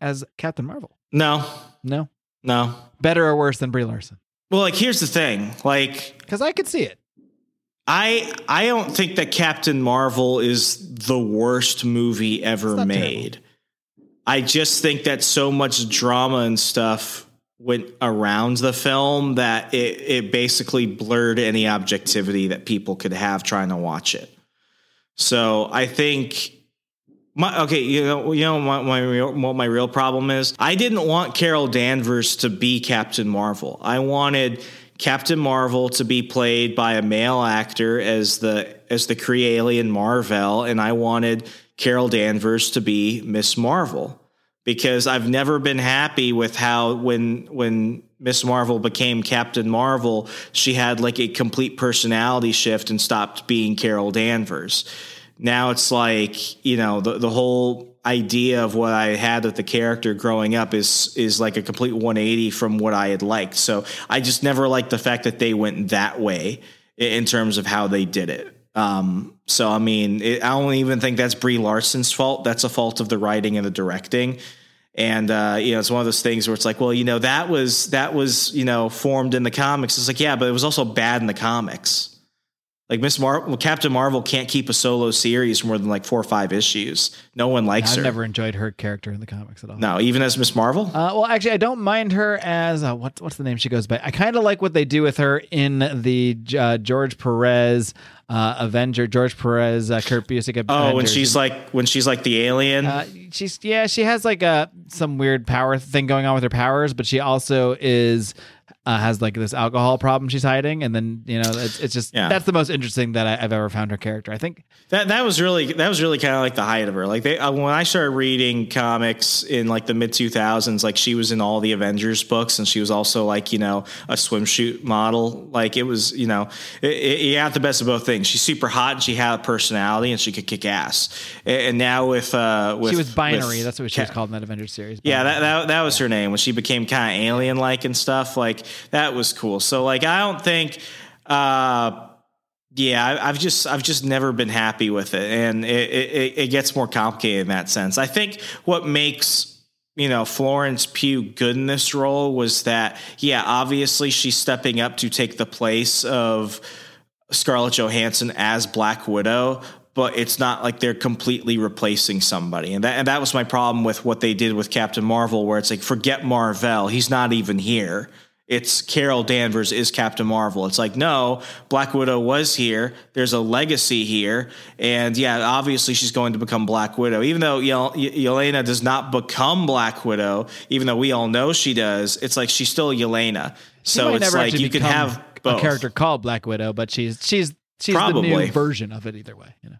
as Captain Marvel? No, no. No. Better or worse than Brie Larson? Well, like here's the thing, like because I could see it. I I don't think that Captain Marvel is the worst movie ever made. Terrible. I just think that so much drama and stuff went around the film that it, it basically blurred any objectivity that people could have trying to watch it. So I think my, okay, you know, you know my, my real, what my real problem is. I didn't want Carol Danvers to be Captain Marvel. I wanted Captain Marvel to be played by a male actor as the as the Kree alien Mar-Vell, and I wanted Carol Danvers to be Miss Marvel because I've never been happy with how when when Miss Marvel became Captain Marvel, she had like a complete personality shift and stopped being Carol Danvers now it's like you know the the whole idea of what I had with the character growing up is is like a complete 180 from what I had liked. So I just never liked the fact that they went that way in terms of how they did it. Um, so I mean, it, I don't even think that's Brie Larson's fault. That's a fault of the writing and the directing. And uh, you know, it's one of those things where it's like, well, you know, that was that was you know formed in the comics. It's like, yeah, but it was also bad in the comics. Like Miss Marvel, Captain Marvel can't keep a solo series more than like four or five issues. No one likes I've her. I've never enjoyed her character in the comics at all. No, even as Miss Marvel. Uh, well, actually, I don't mind her as uh, what, what's the name she goes by. I kind of like what they do with her in the uh, George Perez uh, Avenger, George Perez, uh, Kurt Busiek. Oh, when she's like when she's like the alien. Uh, she's yeah, she has like a some weird power thing going on with her powers, but she also is uh, has like this alcohol problem she's hiding, and then you know it's, it's just yeah. that's the most interesting that I, have ever found her character. I think that that was really that was really kind of like the height of her. Like they uh, when I started reading comics in like the mid two thousands, like she was in all the Avengers books, and she was also like you know a swimsuit model. Like it was you know it, it, you the best of both things. She's super hot and she had a personality and she could kick ass. And now with uh with she was binary. With, that's what she was called in that Avengers series. Binary. Yeah, that, that that was her name when she became kind of alien like and stuff. Like that was cool. So like I don't think uh yeah, I, have just I've just never been happy with it, and it, it, it gets more complicated in that sense. I think what makes you know Florence Pugh good in this role was that yeah, obviously she's stepping up to take the place of Scarlett Johansson as Black Widow, but it's not like they're completely replacing somebody. And that and that was my problem with what they did with Captain Marvel, where it's like forget Mar-Vell, he's not even here it's Carol Danvers is Captain Marvel. It's like, no, Black Widow was here. There's a legacy here. And yeah, obviously she's going to become Black Widow. Even though Yel- Yelena does not become Black Widow, even though we all know she does, it's like she's still Yelena. So it's like you could have both. a character called Black Widow, but she's she's she's Probably. the new version of it either way, you know.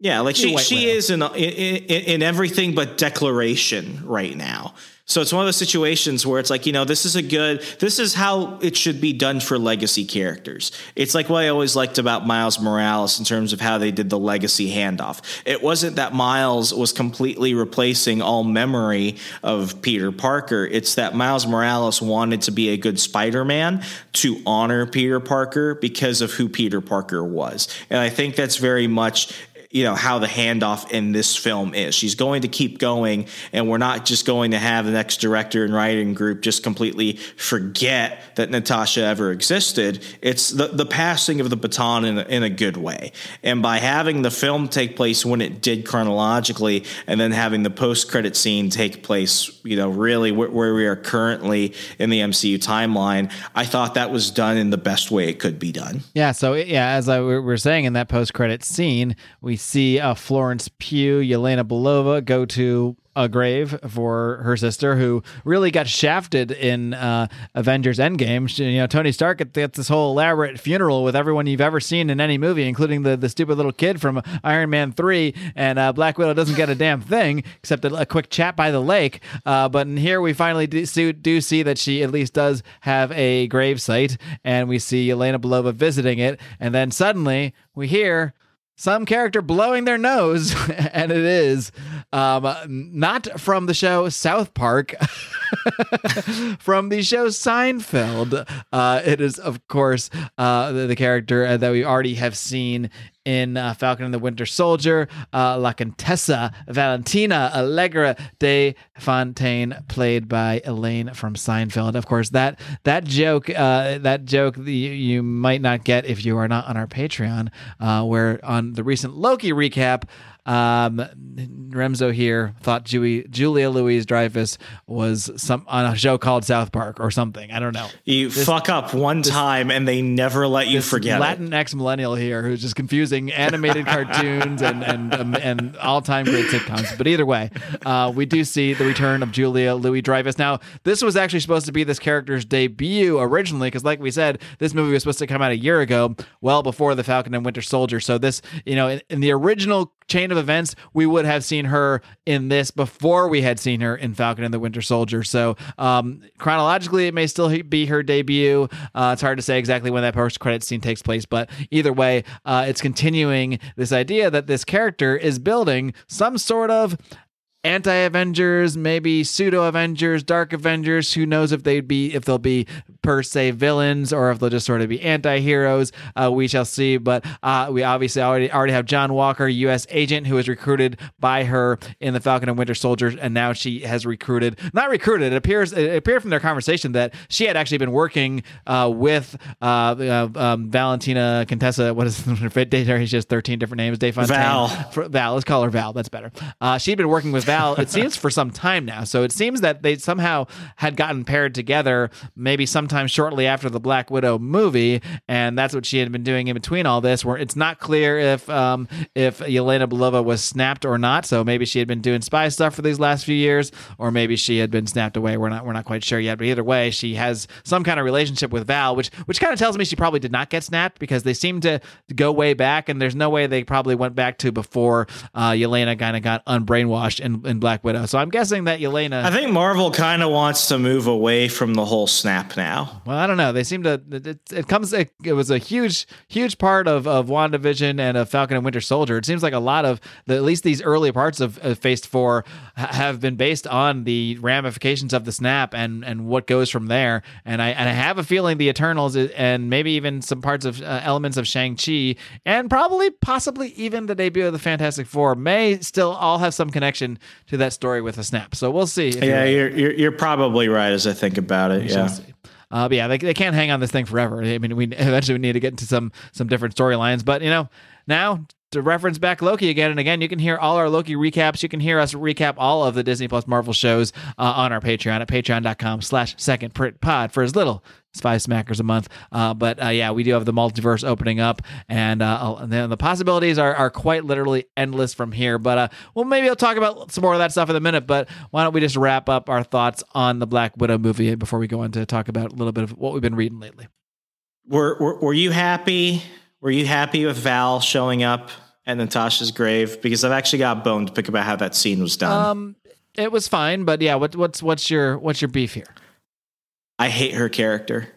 Yeah, like she she Widow. is in, in in everything but declaration right now. So it's one of those situations where it's like, you know, this is a good, this is how it should be done for legacy characters. It's like what I always liked about Miles Morales in terms of how they did the legacy handoff. It wasn't that Miles was completely replacing all memory of Peter Parker. It's that Miles Morales wanted to be a good Spider Man to honor Peter Parker because of who Peter Parker was. And I think that's very much you know how the handoff in this film is. She's going to keep going, and we're not just going to have the next director and writing group just completely forget that Natasha ever existed. It's the the passing of the baton in a, in a good way, and by having the film take place when it did chronologically, and then having the post credit scene take place, you know, really where, where we are currently in the MCU timeline, I thought that was done in the best way it could be done. Yeah, so yeah, as I we were saying in that post-credit scene, we see uh, Florence Pugh, Yelena Belova go to a grave for her sister, who really got shafted in uh, Avengers Endgame. She, you know, Tony Stark gets this whole elaborate funeral with everyone you've ever seen in any movie, including the the stupid little kid from Iron Man Three, and uh, Black Widow doesn't get a damn thing except a, a quick chat by the lake. Uh, but in here, we finally do, see- do see that she at least does have a grave site, and we see Yelena Belova visiting it, and then suddenly we hear some character blowing their nose, and it is um, not from the show South Park, from the show Seinfeld. Uh, it is, of course, uh, the, the character that we already have seen in uh, Falcon and the Winter Soldier, uh, La Contessa Valentina Allegra de Fontaine, played by Elaine from Seinfeld. Of course, that that joke, uh, that joke you, you might not get if you are not on our Patreon, uh, where on the recent Loki recap. Um, Remso here thought Julie, Julia Louise Dreyfus was some on a show called South Park or something. I don't know. You fuck up one time and they never let you This forget it. Latin ex millennial here who's just confusing animated cartoons and and um, and all time great sitcoms. But either way, uh, we do see the return of Julia Louis Dreyfus. Now, this was actually supposed to be this character's debut originally, because like we said, this movie was supposed to come out a year ago, well before the Falcon and Winter Soldier. So this, you know, in, in the original chain of events, we would have seen her in this before we had seen her in Falcon and the Winter Soldier. So um, chronologically, it may still be her debut. Uh, it's hard to say exactly when that post credit scene takes place, but either way, uh, it's continuing this idea that this character is building some sort of anti-avengers maybe pseudo-avengers dark avengers who knows if they'd be if they'll be per se villains or if they'll just sort of be anti-heroes uh, we shall see but uh, we obviously already already have john walker u.s agent who was recruited by her in the falcon and winter soldier and now she has recruited not recruited it appears it appeared from their conversation that she had actually been working uh, with uh, uh, um, valentina contessa what is her date she has 13 different names Dave Fontaine. Val. For- Val, let's call her Val. That's better. Uh, she'd been working with Val, it seems, for some time now. So it seems that they somehow had gotten paired together, maybe sometime shortly after the Black Widow movie, and that's what she had been doing in between all this. Where it's not clear if um, if Yelena Belova was snapped or not. So maybe she had been doing spy stuff for these last few years, or maybe she had been snapped away. We're not we're not quite sure yet. But either way, she has some kind of relationship with Val, which which kind of tells me she probably did not get snapped because they seem to go way back, and there's no way they probably went back to before uh, Yelena kind of got unbrainwashed in, in Black Widow. So I'm guessing that Yelena. I think Marvel kind of wants to move away from the whole snap now. Well, I don't know. They seem to. It, it, comes. It, it was a huge, huge part of of WandaVision and of Falcon and Winter Soldier. It seems like a lot of the at least these early parts of, of Phase Four ha- have been based on the ramifications of the snap and and what goes from there. And I and I have a feeling the Eternals and maybe even some parts of uh, elements of Shang Chi and probably possibly even the debut of the Fantastic Four may still all have some connection to that story with a snap. So we'll see. Yeah, you're, you're you're probably right as I think about it. Yeah. Uh, but yeah, they, they can't hang on this thing forever. I mean, we eventually we need to get into some some different storylines. But you know, now to reference back Loki again and again, you can hear all our Loki recaps. You can hear us recap all of the Disney Plus Marvel shows uh, on our Patreon at patreon.com slash second print pod for as little as five smackers a month. Uh, but uh, yeah, we do have the multiverse opening up, and, uh, and then the possibilities are, are quite literally endless from here. But uh, well, maybe I'll talk about some more of that stuff in a minute. But why don't we just wrap up our thoughts on the Black Widow movie before we go on to talk about a little bit of what we've been reading lately? Were, were were you happy? Were you happy with Val showing up at Natasha's grave? Because I've actually got a bone to pick about how that scene was done. Um, it was fine, but yeah, what, what's what's your what's your beef here? I hate her character.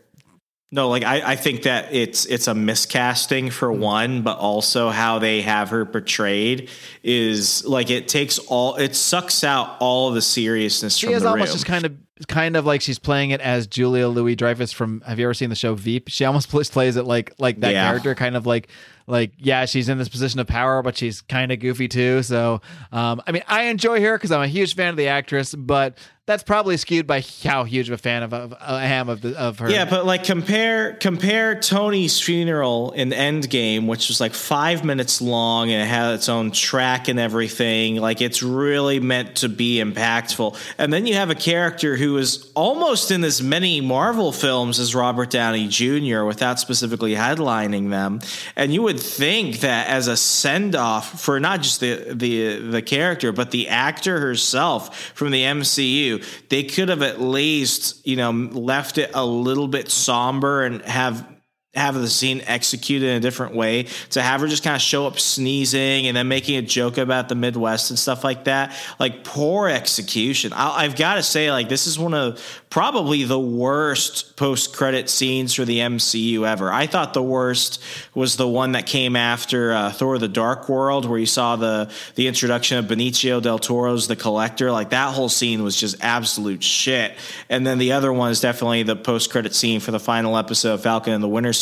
No, like I, I think that it's it's a miscasting for Hmm. one, but also how they have her portrayed is like it takes all it sucks out all the seriousness She from is the almost room. just kind of kind of like she's playing it as Julia Louis Dreyfus from. Have you ever seen the show Veep? She almost plays, plays it like like that Yeah. character, kind of like like yeah, she's in this position of power, but she's kind of goofy too. So um, I mean, I enjoy her because I'm a huge fan of the actress, but that's probably skewed by how huge of a fan of, of I am of the, of her. Yeah, but like compare compare Tony's funeral in Endgame, which was like five minutes long and it had its own track and everything. Like it's really meant to be impactful. And then you have a character who is almost in as many Marvel films as Robert Downey Jr. without specifically headlining them. And you would think that as a send off for not just the the the character, but the actor herself from the MCU, they could have at least, you know, left it a little bit somber and have have the scene executed in a different way to have her just kind of show up sneezing and then making a joke about the Midwest and stuff like that. Like poor execution. I, I've got to say, like this is one of probably the worst post credit scenes for the MCU ever. I thought the worst was the one that came after uh, Thor: The Dark World, where you saw the the introduction of Benicio del Toro's The Collector. Like that whole scene was just absolute shit. And then the other one is definitely the post credit scene for the final episode of Falcon and the Winter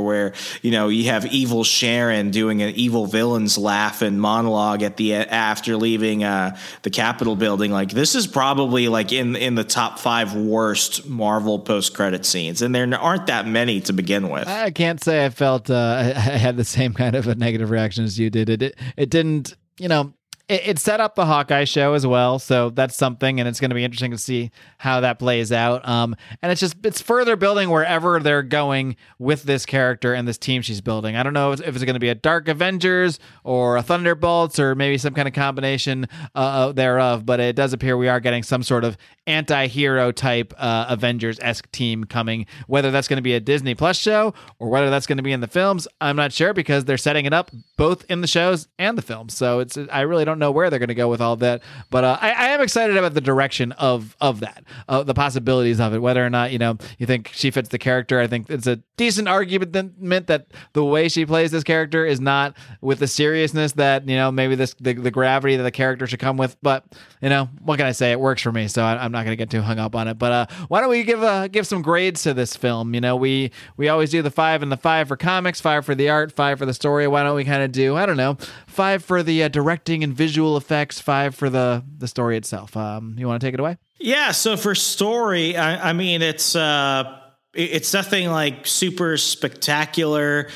where you know you have evil Sharon doing an evil villain's laugh and monologue at the after leaving uh, the Capitol building. Like this is probably like in in the top five worst Marvel post credit scenes, and there aren't that many to begin with. I can't say I felt uh, I I had the same kind of a negative reaction as you did. It it, it didn't, you know. It, it set up the Hawkeye show as well, so that's something, and it's going to be interesting to see how that plays out. Um, and it's just it's further building wherever they're going with this character and this team she's building. I don't know if if it's going to be a Dark Avengers or a Thunderbolts or maybe some kind of combination uh, thereof, but it does appear we are getting some sort of anti-hero type uh, Avengers esque team coming. Whether that's going to be a Disney Plus show or whether that's going to be in the films, I'm not sure because they're setting it up both in the shows and the films. So it's I really don't know where they're going to go with all that. But uh, I, I am excited about the direction of of that, uh, the possibilities of it. Whether or not you know you think she fits the character, I think it's a decent argument that the way she plays this character is not with the seriousness that you know maybe this the, the gravity that the character should come with. But you know what can I say? It works for me, so I, I'm not going to get too hung up on it. But uh, why don't we give uh, give some grades to this film? You know, we we always do the five and the five for comics, five for the art, five for the story. Why don't we kind of do I don't know, five for the uh, directing and visual effects, five for the the story itself. Um, you want to take it away? Yeah. So for story, I, I mean, it's uh, it's nothing like super spectacular.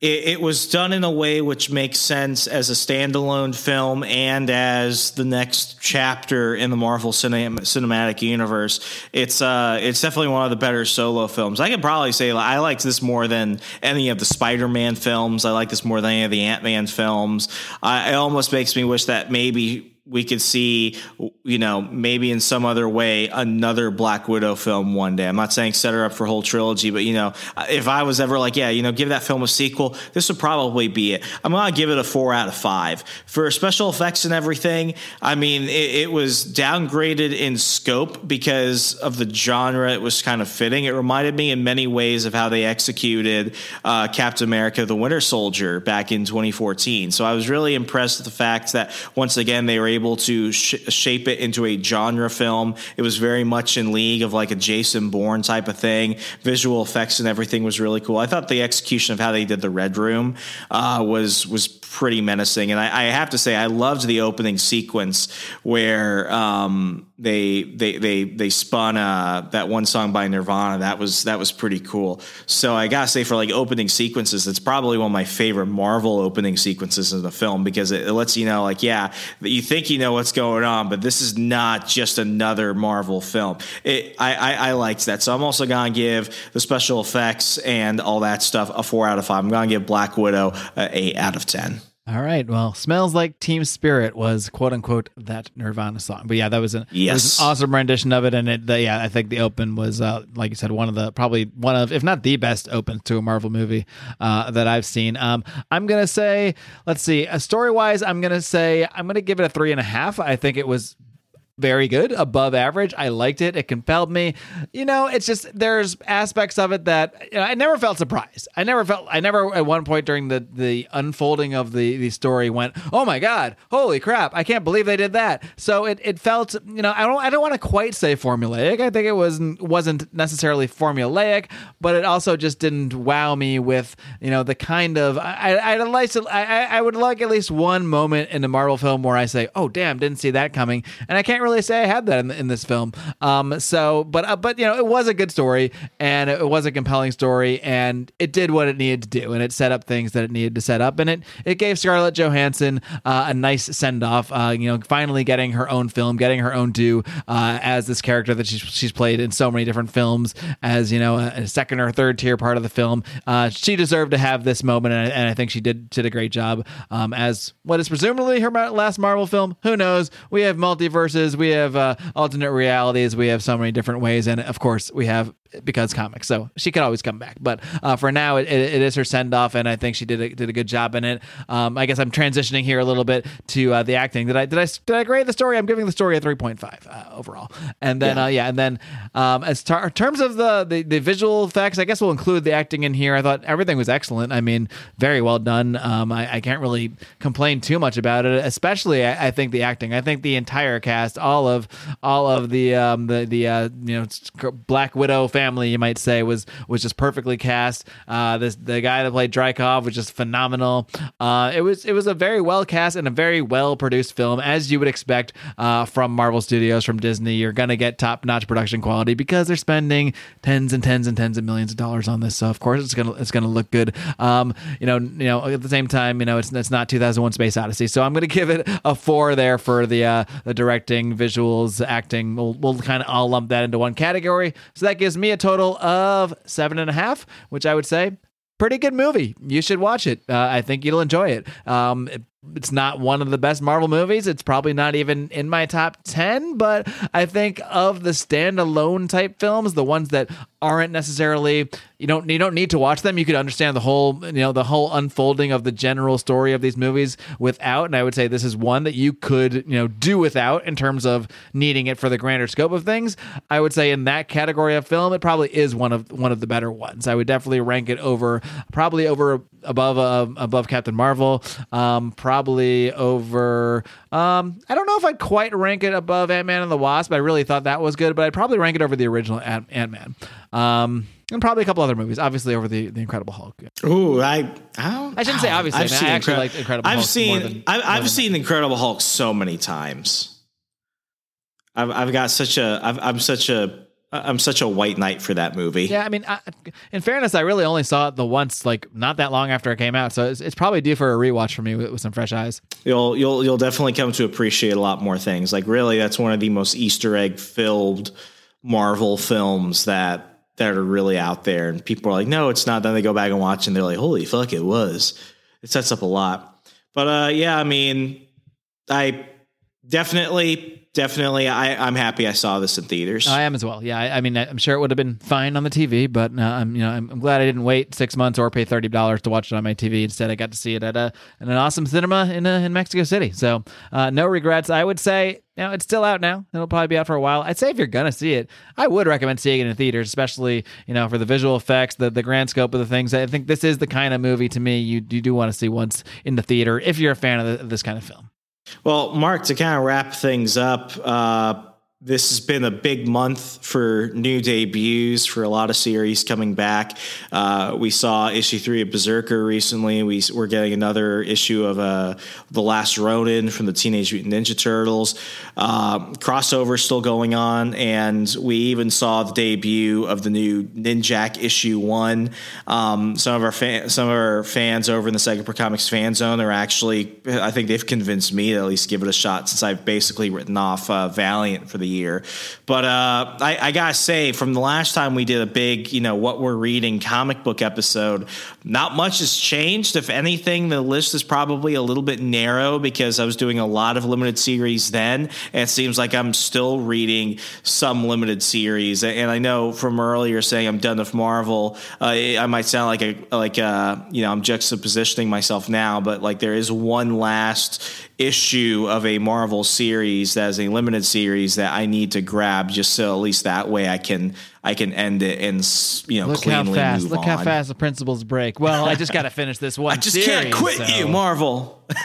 It, it was done in a way which makes sense as a standalone film and as the next chapter in the Marvel cinem- cinematic universe. It's uh, it's definitely one of the better solo films. I could probably say I liked this more than any of the Spider-Man films. I like this more than any of the Ant-Man films. I, it almost makes me wish that maybe we could see, you know, maybe in some other way another Black Widow film one day. I'm not saying set her up for whole trilogy, but you know, if I was ever like, yeah, you know, give that film a sequel, this would probably be it. I'm gonna give it a four out of five for special effects and everything. I mean, it, it was downgraded in scope because of the genre it was kind of fitting. It reminded me in many ways of how they executed uh, Captain America: The Winter Soldier back in 2014. So I was really impressed with the fact that once again they were able to sh- shape it into a genre film. It was very much in league of like a Jason Bourne type of thing. Visual effects and everything was really cool. I thought the execution of how they did the Red Room uh, was was pretty menacing, and I, I have to say I loved the opening sequence where um, they they they they spun uh, that one song by Nirvana. That was that was pretty cool. So I gotta say for like opening sequences, it's probably one of my favorite Marvel opening sequences in the film because it, it lets you know like yeah you think you know what's going on, but this is not just another Marvel film. It, I, I I liked that, so I'm also gonna give the special effects and all that stuff a four out of five. I'm gonna give Black Widow a eight out of ten. All right. Well, smells like Teen Spirit was quote unquote that Nirvana song. But yeah, that was an, Yes. was an awesome rendition of it. And it, the, yeah, I think the open was, uh, like you said, one of the probably one of, if not the best opens to a Marvel movie uh, that I've seen. Um, I'm gonna say, let's see, uh, story wise, I'm gonna say I'm gonna give it a three and a half. I think it was very good, above average. I liked it. It compelled me. You know, it's just there's aspects of it that you know, I never felt surprised. I never felt. I never at one point during the the unfolding of the the story went, "Oh my god, holy crap! I can't believe they did that." So it it felt. You know, I don't I don't want to quite say formulaic. I think it was wasn't necessarily formulaic, but it also just didn't wow me with you know the kind of I I'd like to I- I would like at least one moment in a Marvel film where I say, "Oh damn, didn't see that coming," and I can't really say I had that in, in this film. Um, so but uh, but you know it was a good story and it was a compelling story and it did what it needed to do and it set up things that it needed to set up and it it gave Scarlett Johansson uh, a nice send off. Uh, you know, finally getting her own film, getting her own due uh, as this character that she's she's played in so many different films as you know a, a second or third tier part of the film. Uh, she deserved to have this moment, and, I- and I think she did did a great job um, as what is presumably her last Marvel film. Who knows? We have multiverses, we have uh, alternate realities, we have so many different ways, and of course we have because comics. So she could always come back, but uh, for now it, it, it is her send off, and I think she did a, did a good job in it. Um, I guess I'm transitioning here a little bit to uh, the acting. Did I did I did I grade the story? I'm giving the story a 3.5 uh, overall, and then yeah, uh, yeah and then um, as tar- in terms of the, the the visual effects, I guess we'll include the acting in here. I thought everything was excellent. I mean, very well done. Um, I, I can't really complain too much about it, especially I, I think the acting. I think the entire cast, all of all of the um, the the uh, you know Black Widow family, you might say, was was just perfectly cast. Uh, the guy that played Dreykov was just phenomenal. Uh, it was it was a very well cast and a very well produced film, as you would expect uh, from Marvel Studios, from Disney. You're gonna get top notch production quality because they're spending tens and tens and tens of millions of dollars on this. So of course it's gonna it's gonna look good. Um, you know, you know at the same time, you know it's it's not 2001 Space Odyssey, so I'm gonna give it a four there for the uh, the directing, visuals, acting. We'll, we'll kind of all lump that into one category. So that gives me a total of seven and a half, which I would say pretty good movie. You should watch it. Uh, I think you'll enjoy it. Um, it- it's not one of the best Marvel movies. It's probably not even in my top 10, but I think of the standalone type films, the ones that aren't necessarily you don't you don't need to watch them. You could understand the whole you know the whole unfolding of the general story of these movies without and I would say this is one that you could, you know, do without in terms of needing it for the grander scope of things. I would say in that category of film it probably is one of one of the better ones. I would definitely rank it over probably over above uh, above Captain Marvel, um, probably over. Um, I don't know if I'd quite rank it above Ant Man and the Wasp. I really thought that was good, but I'd probably rank it over the original Ant Man, um, and probably a couple other movies. Obviously, over the the Incredible Hulk. Ooh, I I, don't, I shouldn't say obviously. I've seen I actually Incredi- liked Incredible I've Hulk seen more than. I, I've seen Incredible Hulk so many times. I've I've got such a I've, I'm such a I'm such a white knight for that movie. Yeah, I mean, I, in fairness, I really only saw it the once, like not that long after it came out, so it's, it's probably due for a rewatch for me with, with some fresh eyes. You'll you'll you'll definitely come to appreciate a lot more things. Like really, that's one of the most Easter egg filled Marvel films that that are really out there. And people are like, no, it's not. Then they go back and watch, and they're like, holy fuck, it was. It sets up a lot. But uh, yeah, I mean, I definitely definitely I, I'm happy I saw this in theaters. I am as well. Yeah, I, I mean, I'm sure it would have been fine on the TV, but uh, I'm you know I'm, I'm glad I didn't wait six months or pay thirty dollars to watch it on my TV. Instead, I got to see it at a an awesome cinema in uh, in Mexico City. So uh, no regrets. I would say. Know, it's still out now. It'll probably be out for a while. I'd say if you're gonna see it, I would recommend seeing it in theaters, especially you know for the visual effects, the the grand scope of the things. I think this is the kind of movie to me you you do want to see once in the theater if you're a fan of, the, of this kind of film. Well, Mark, to kind of wrap things up, uh, this has been a big month for new debuts for a lot of series coming back. Uh, we saw issue three of Berserker recently. We, we're getting another issue of uh, The Last Ronin from the Teenage Mutant Ninja Turtles. Uh, crossover still going on, and we even saw the debut of the new Ninjak issue one. Um, some of our fan, some of our fans over in the Second Print Comics fan zone are actually, I think they've convinced me to at least give it a shot since I've basically written off uh, Valiant for the year. But uh, I, I gotta say, from the last time we did a big, you know, what we're reading comic book episode, not much has changed. If anything, the list is probably a little bit narrow because I was doing a lot of limited series then, and it seems like I'm still reading some limited series. And I know from earlier saying I'm done with Marvel, uh, I might sound like a like a, you know I'm juxtapositioning myself now, but like there is one last issue of a Marvel series that is a limited series that I need to grab just so at least that way I can I can end it and you know Look how cleanly fast! move Look on. how fast the principles break. Well, I just got to finish this one. I just series, can't quit so- you, Marvel.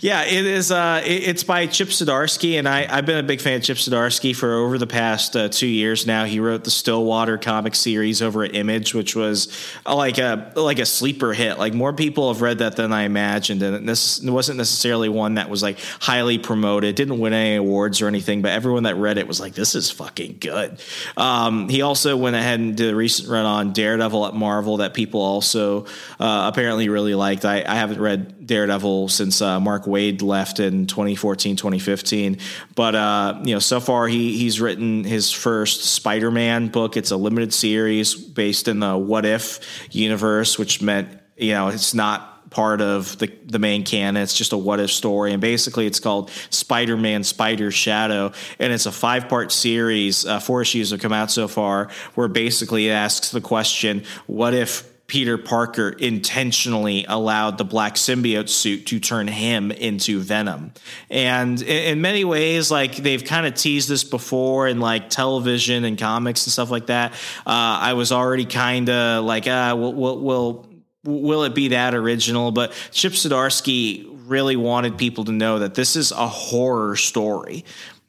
Yeah, it is. Uh, it- it's by Chip Zdarsky, and I, I've been a big fan of Chip Zdarsky for over the past uh, two years now. He wrote the Stillwater comic series over at Image, which was uh, like a like a sleeper hit. Like more people have read that than I imagined, and this wasn't necessarily one that was like highly promoted. Didn't win any awards or anything, but everyone that read it was like, "This is fucking good." Um, he also went ahead and did a recent run on Daredevil at Marvel that people also uh, apparently really liked. I, I haven't read Daredevil since uh, Mark Waid left in 2014, 2015. But, uh, you know, so far he, he's written his first Spider Man book. It's a limited series based in the What If universe, which meant, you know, it's not part of the, the main canon. It's just a what if story. And basically, it's called Spider Man Spider Shadow. And it's a five part series. Uh, four issues have come out so far, where basically it asks the question what if Peter Parker intentionally allowed the black symbiote suit to turn him into Venom. And in, many ways, like they've kind of teased this before in like television and comics and stuff like that. Uh, I was already kind of like, ah, we'll, we'll, we'll will it be that original? But Chip Zdarsky really wanted people to know that this is a horror story.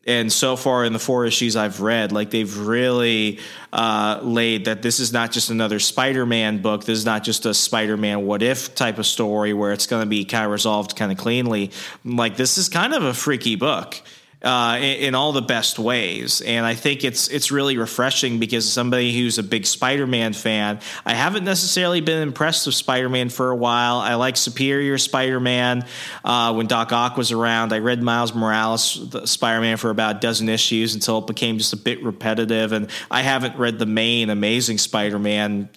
And so far in the four issues I've read, like they've really uh, laid that this is not just another Spider-Man book. This is not just a Spider-Man what if type of story where it's going to be kind of resolved kind of cleanly. Like this is kind of a freaky book uh, in, in all the best ways. And I think it's it's really refreshing because somebody who's a big Spider-Man fan, I haven't necessarily been impressed with Spider-Man for a while. I like Superior Spider-Man uh, when Doc Ock was around. I read Miles Morales Spider-Man for about a dozen issues until it became just a bit repetitive. And I haven't read the main Amazing Spider-Man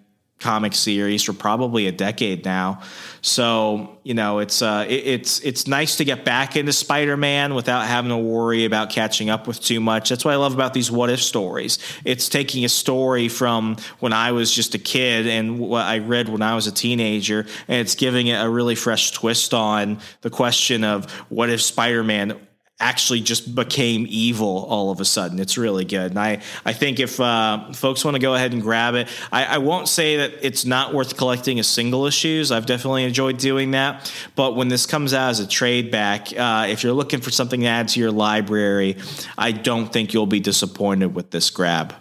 comic series for probably a decade now. So you know, it's uh, it, it's it's nice to get back into Spider-Man without having to worry about catching up with too much. That's what I love about these what if stories. It's taking a story from when I was just a kid and what I read when I was a teenager, and it's giving it a really fresh twist on the question of what if Spider-Man actually just became evil all of a sudden. It's really good. And I, I think if uh, folks want to go ahead and grab it, I, I won't say that it's not worth collecting as single issues. I've definitely enjoyed doing that. But when this comes out as a trade back, uh, if you're looking for something to add to your library, I don't think you'll be disappointed with this grab.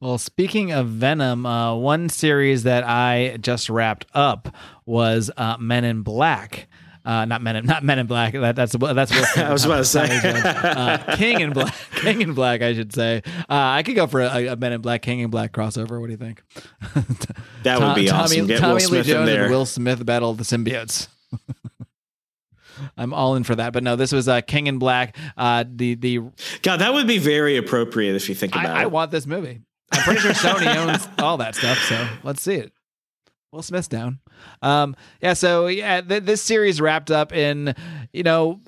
Well, speaking of Venom, uh, one series that I just wrapped up was uh, Men in Black. Uh, not Men in not Men in Black. That, that's that's. Will I was about to say. uh, King in Black. King in Black, I should say. Uh, I could go for a, a Men in Black, King in Black crossover. What do you think? That would be Tommy, awesome. Get Tommy Will Lee Smith in Jones there. and Will Smith battle the symbiotes. I'm all in for that. But no, this was uh, King in Black. Uh, the the God, that would be very appropriate if you think about I, I want this movie. I'm pretty sure Sony owns all that stuff, so let's see it. Will Smith's down. Um, yeah, so yeah, th- this series wrapped up in, you know,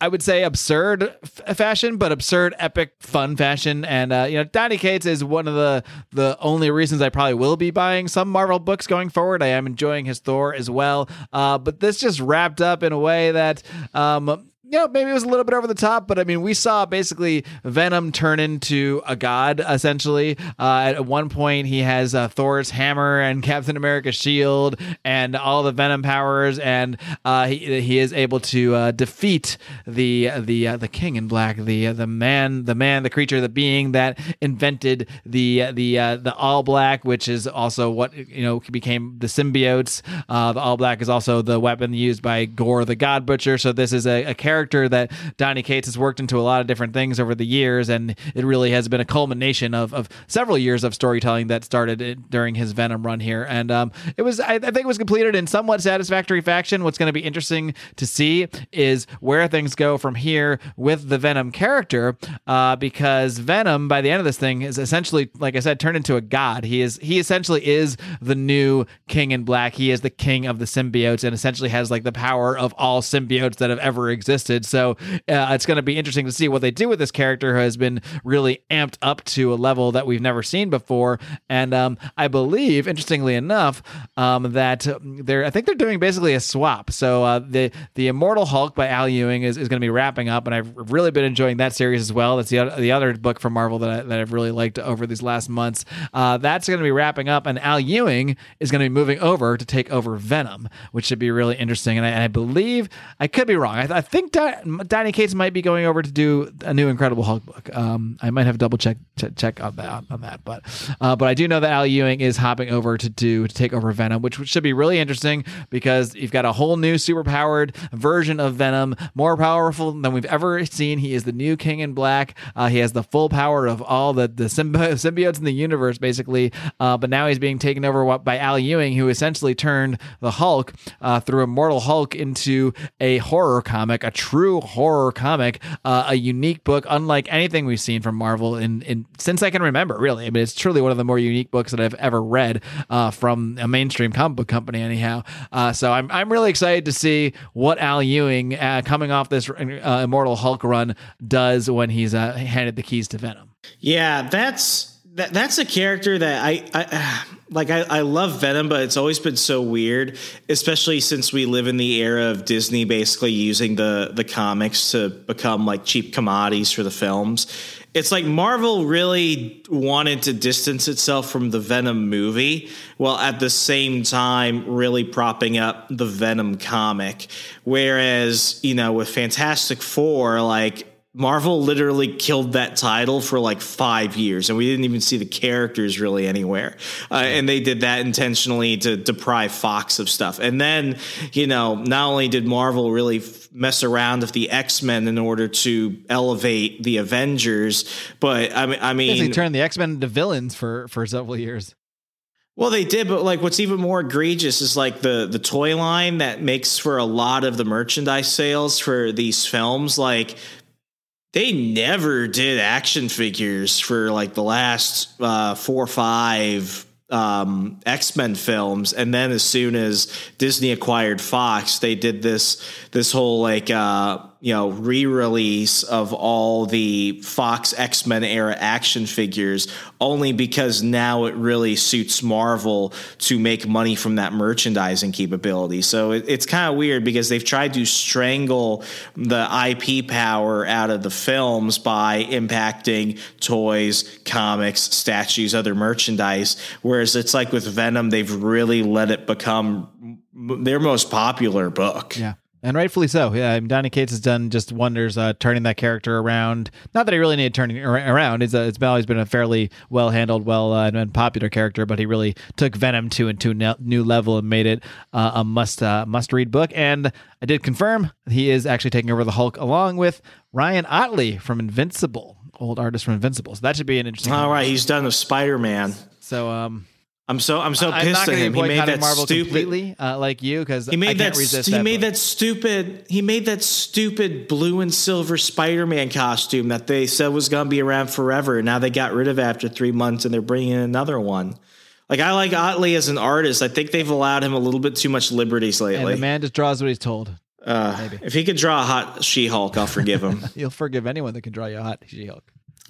I would say absurd f- fashion, but absurd, epic, fun fashion. And uh, you know, Donny Cates is one of the the only reasons I probably will be buying some Marvel books going forward. I am enjoying his Thor as well, uh, but this just wrapped up in a way that. Um, you know, maybe it was a little bit over the top, but I mean, we saw basically Venom turn into a god, essentially. Uh, at one point, he has uh, Thor's hammer and Captain America's shield and all the Venom powers, and uh, he, he is able to uh, defeat the the uh, the King in Black, the uh, the man, the man, the creature, the being that invented the the the All Black, which is also what you know became the symbiotes. The All Black is also the weapon used by Gorr the God Butcher. So this is a, a character character that Donny Cates has worked into a lot of different things over the years, and it really has been a culmination of, of several years of storytelling that started during his Venom run here. And um, it was, I, I think, it was completed in somewhat satisfactory fashion. What's going to be interesting to see is where things go from here with the Venom character, uh, because Venom, by the end of this thing, is essentially, like I said, turned into a god. He is, he essentially is the new King in Black. He is the king of the symbiotes, and essentially has like the power of all symbiotes that have ever existed. So uh, it's going to be interesting to see what they do with this character who has been really amped up to a level that we've never seen before. And um, I believe, interestingly enough, um, that they're I think they're doing basically a swap. So uh, the the Immortal Hulk by Al Ewing is, is going to be wrapping up, and I've really been enjoying that series as well. That's the other, the other book from Marvel that, I, that I've really liked over these last months. Uh, that's going to be wrapping up, and Al Ewing is going to be moving over to take over Venom, which should be really interesting. And I, and I believe I could be wrong. I, I think Di- Donny Cates might be going over to do a new Incredible Hulk book. Um, I might have double check check, check on that on that, but uh, but I do know that Al Ewing is hopping over to do to take over Venom, which should be really interesting because you've got a whole new superpowered version of Venom, more powerful than we've ever seen. He is the new King in Black. Uh, he has the full power of all the the symbi- symbiotes in the universe, basically. Uh, but now he's being taken over by Al Ewing, who essentially turned the Hulk uh, through Immortal Hulk into a horror comic, a true horror comic, uh, a unique book, unlike anything we've seen from Marvel in, in since I can remember. Really, I mean, it's truly one of the more unique books that I've ever read uh, from a mainstream comic book company. Anyhow, uh, so I'm I'm really excited to see what Al Ewing, uh, coming off this uh, Immortal Hulk run, does when he's uh, handed the keys to Venom. Yeah, that's that, that's a character that I, I like. I, I love Venom, but it's always been so weird, especially since we live in the era of Disney basically using the the comics to become like cheap commodities for the films. It's like Marvel really wanted to distance itself from the Venom movie, while at the same time really propping up the Venom comic. Whereas, you know, with Fantastic Four, like Marvel literally killed that title for like five years, and we didn't even see the characters really anywhere. Uh, and they did that intentionally to deprive Fox of stuff. And then, you know, not only did Marvel really f- mess around with the X Men in order to elevate the Avengers, but I mean, I mean, they turned the X Men into villains for for several years. Well, they did, but like what's even more egregious is like the the toy line that makes for a lot of the merchandise sales for these films. Like they never did action figures for like the last uh, four or five um, X Men films, and then as soon as Disney acquired Fox, they did this this whole like uh, you know re-release of all the Fox X Men era action figures, only because now it really suits Marvel to make money from that merchandising capability. So it, it's kind of weird because they've tried to strangle the IP power out of the films by impacting toys, comics, statues, other merchandise. Whereas it's like with Venom, they've really let it become their most popular book. Yeah. And rightfully so. Yeah, Donny Cates has done just wonders uh, turning that character around. Not that he really needed turning around. It's, a, it's always been a fairly well handled, well uh, and popular character, but he really took Venom to into a new level and made it uh, a must uh, must read book. And I did confirm he is actually taking over the Hulk along with Ryan Ottley from Invincible, old artist from Invincible. So that should be an interesting. All right, he's done the Spider Man. So um, I'm so I'm so I'm pissed at him. He made that Marvel stupid. completely uh, like you because He made I that. can't resist he that made book. that stupid. He made that stupid blue and silver Spider-Man costume that they said was going to be around forever. Now they got rid of it after three months, and they're bringing in another one. Like I like Ottley as an artist. I think they've allowed him a little bit too much liberties and lately. the man just draws what he's told. uh, if he could draw a hot She-Hulk, I'll forgive him. You'll forgive anyone that can draw you a hot She-Hulk.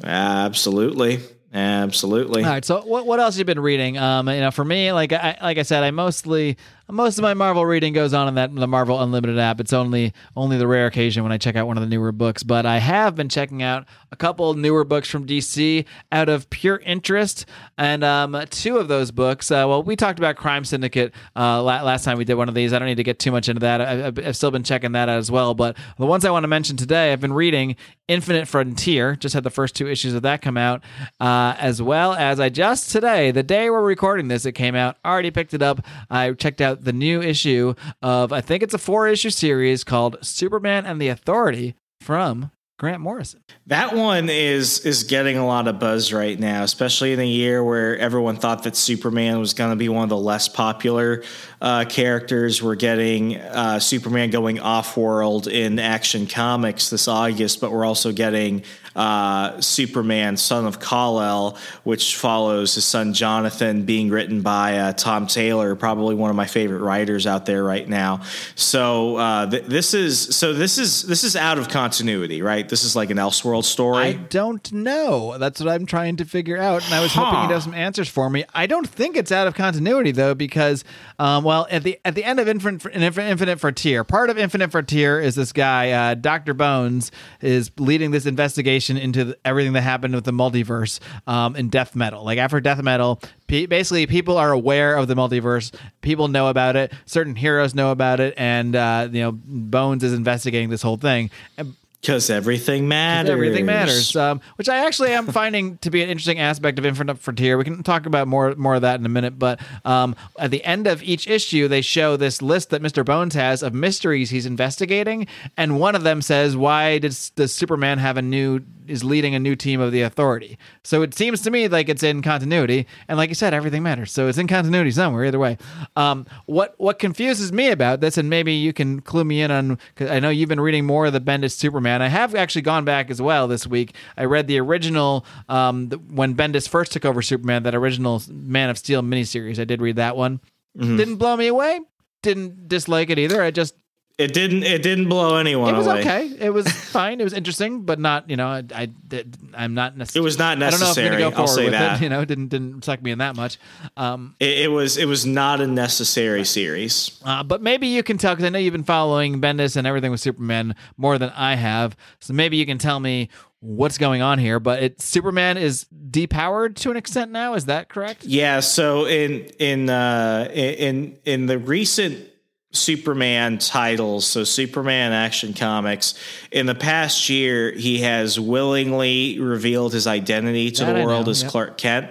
Absolutely, absolutely. All right. So what what else have you been reading? Um, you know, for me, like I like I said, I mostly most of my Marvel reading goes on in that the Marvel Unlimited app. It's only only the rare occasion when I check out one of the newer books, but I have been checking out a couple newer books from DC out of pure interest, and um, two of those books. Uh, well, we talked about Crime Syndicate uh, last time we did one of these. I don't need to get too much into that. I, I've, I've still been checking that out as well. But the ones I want to mention today, I've been reading Infinite Frontier. Just had the first two issues of that come out, uh, as well as I just today, the day we're recording this, it came out. Already picked it up. I checked out the new issue of, I think it's a four issue series called Superman and the Authority from Grant Morrison. That one is is getting a lot of buzz right now, especially in a year where everyone thought that Superman was going to be one of the less popular uh, characters. We're getting uh, Superman going off world in Action Comics this August, but we're also getting uh, Superman, Son of Kal-El, which follows his son Jonathan, being written by uh, Tom Taylor, probably one of my favorite writers out there right now. So uh, th- this is so this is this is out of continuity, right? This is like an Elseworld story. I don't know. That's what I'm trying to figure out, and I was hoping you'd have some answers for me. I don't think it's out of continuity though, because um, well, at the at the end of Infinite Infinite Frontier, part of Infinite Frontier is this guy, uh, Doctor Bones, is leading this investigation into the, everything that happened with the multiverse um, in death metal. Like after death metal, pe- basically people are aware of the multiverse. People know about it. Certain heroes know about it, and uh, you know Bones is investigating this whole thing. And because everything matters. Everything matters, um, which I actually am finding to be an interesting aspect of Infinite Frontier. We can talk about more more of that in a minute. But um, at the end of each issue, they show this list that Mister Bones has of mysteries he's investigating, and one of them says, "Why did does Superman have a new is leading a new team of the Authority?" So it seems to me like it's in continuity, and like you said, everything matters. So it's in continuity somewhere. Either way, um, what what confuses me about this, and maybe you can clue me in on, because I know you've been reading more of the Bendis Superman. I have actually gone back as well this week. I read the original um, the, when Bendis first took over Superman, that original Man of Steel miniseries. I did read that one. Didn't blow me away. Didn't dislike it either. I just It didn't. It didn't blow anyone away. it was away. okay. It was fine. It was interesting, but not you know I, I I'm not necessarily. It was not necessary. I don't know if I'm go I'll forward say with that. it. You know, it didn't didn't suck me in that much. Um, It, it was. It was not a necessary series. Uh, but maybe you can tell because I know you've been following Bendis and everything with Superman more than I have. So maybe you can tell me what's going on here. But it Superman is depowered to an extent now. Is that correct? Yeah. So in in uh, in in the recent Superman titles, so Superman Action Comics, in the past year, he has willingly revealed his identity to That the world as yep. Clark Kent.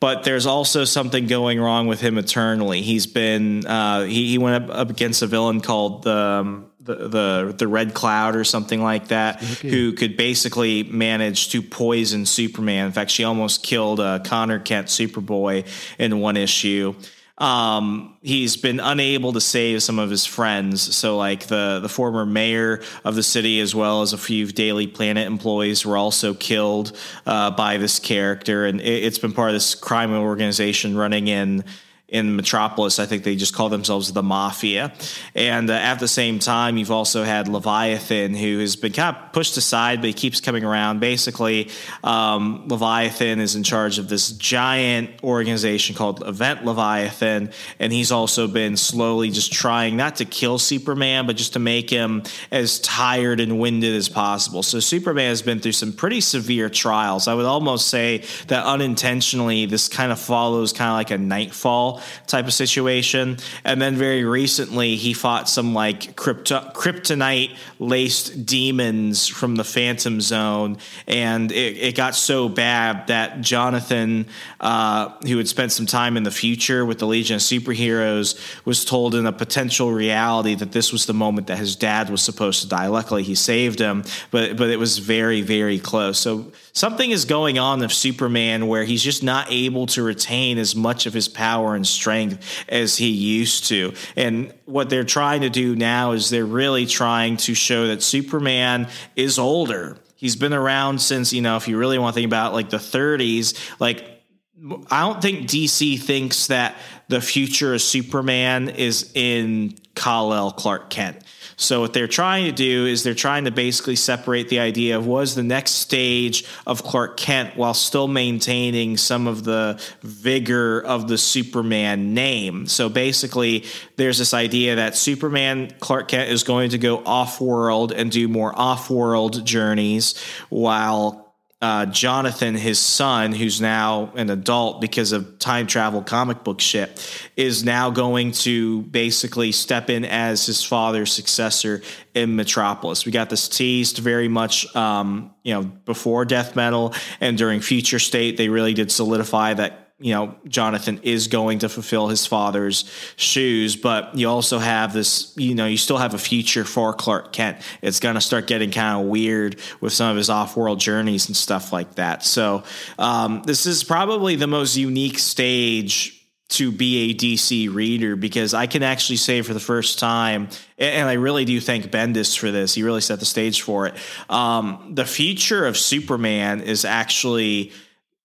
But there's also something going wrong with him eternally. He's been uh, he, he went up, up against a villain called the, um, the the the Red Cloud or something like that, who could basically manage to poison Superman. In fact, she almost killed uh, Conner Kent, Superboy, in one issue um, he's been unable to save some of his friends. So, like the the former mayor of the city, as well as a few Daily Planet employees, were also killed uh, by this character, and it, it's been part of this crime organization running in. In Metropolis, I think they just call themselves the Mafia. And uh, at the same time, you've also had Leviathan, who has been kind of pushed aside, but he keeps coming around. Basically, um, Leviathan is in charge of this giant organization called Event Leviathan, and he's also been slowly just trying not to kill Superman, but just to make him as tired and winded as possible. So Superman has been through some pretty severe trials. I would almost say that unintentionally, this kind of follows kind of like a Knightfall type of situation. And then very recently, he fought some like krypto- kryptonite laced demons from the Phantom Zone, and it, it got so bad that Jonathan, uh, who had spent some time in the future with the Legion of Superheroes, was told in a potential reality that this was the moment that his dad was supposed to die. Luckily, he saved him, but but it was very very close. So something is going on of Superman where he's just not able to retain as much of his power and strength as he used to. And what they're trying to do now is they're really trying to show that Superman is older. He's been around since, you know, if you really want to think about like the 30s, like I don't think DC thinks that the future of Superman is in Kal-El Clark Kent. So what they're trying to do is they're trying to basically separate the idea of was the next stage of Clark Kent while still maintaining some of the vigor of the Superman name. So basically there's this idea that Superman Clark Kent is going to go off-world and do more off-world journeys while uh, Jonathan, his son, who's now an adult because of time travel comic book shit, is now going to basically step in as his father's successor in Metropolis. We got this teased very much, um, you know, before Death Metal and during Future State. They really did solidify that you know Jonathan is going to fulfill his father's shoes, but you also have this, you know, you still have a future for Clark Kent. It's going to start getting kind of weird with some of his off-world journeys and stuff like that. So um, this is probably the most unique stage to be a DC reader because I can actually say for the first time, and I really do thank Bendis for this. He really set the stage for it. Um, the future of Superman is actually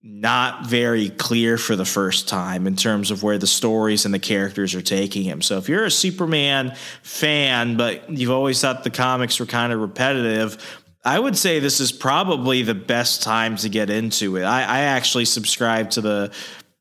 not very clear for the first time in terms of where the stories and the characters are taking him. So if you're a Superman fan, but you've always thought the comics were kind of repetitive, I would say this is probably the best time to get into it. I, I actually subscribe to the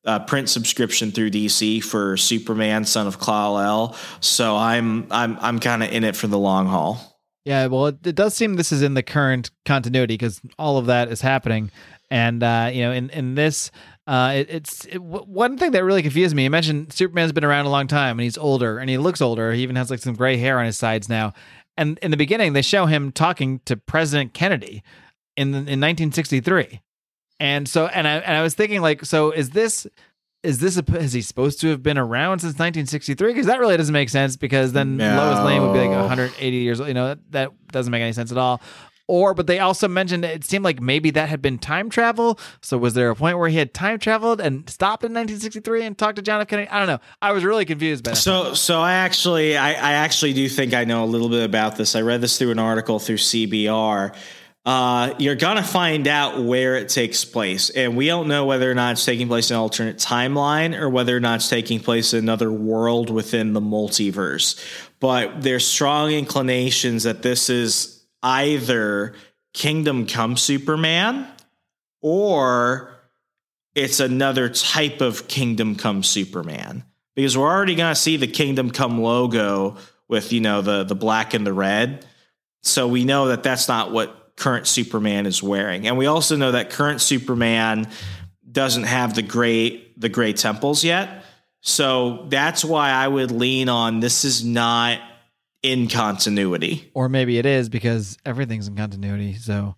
uh, print subscription through DC for Superman, Son of Kal-El, so I'm I'm I'm kind of in it for the long haul. Yeah, well, it, it does seem this is in the current continuity because all of that is happening. And uh, you know, in in this, uh, it, it's it, w- one thing that really confused me. You mentioned Superman's been around a long time, and he's older, and he looks older. He even has like some gray hair on his sides now. And in the beginning, they show him talking to President Kennedy in in 1963. And so, and I and I was thinking, like, so is this is this a, is he supposed to have been around since 1963? Because that really doesn't make sense. Because then No. Lois Lane would be like 180 years old. You know that, that doesn't make any sense at all. Or, but they also mentioned it seemed like maybe that had been time travel. So was there a point where he had time traveled and stopped in 1963 and talked to John F. Kennedy? I don't know. I was really confused by that. So, so I actually, I, I actually do think I know a little bit about this. I read this through an article through CBR. Uh, you're gonna find out where it takes place, and we don't know whether or not it's taking place in an alternate timeline or whether or not it's taking place in another world within the multiverse. But there's strong inclinations that this is either Kingdom Come Superman or it's another type of Kingdom Come Superman because we're already going to see the Kingdom Come logo with you know the the black and the red. So we know that that's not what current Superman is wearing, and we also know that current Superman doesn't have the gray the gray temples yet. So that's why I would lean on this is not in continuity. or maybe it is because everything's in continuity. So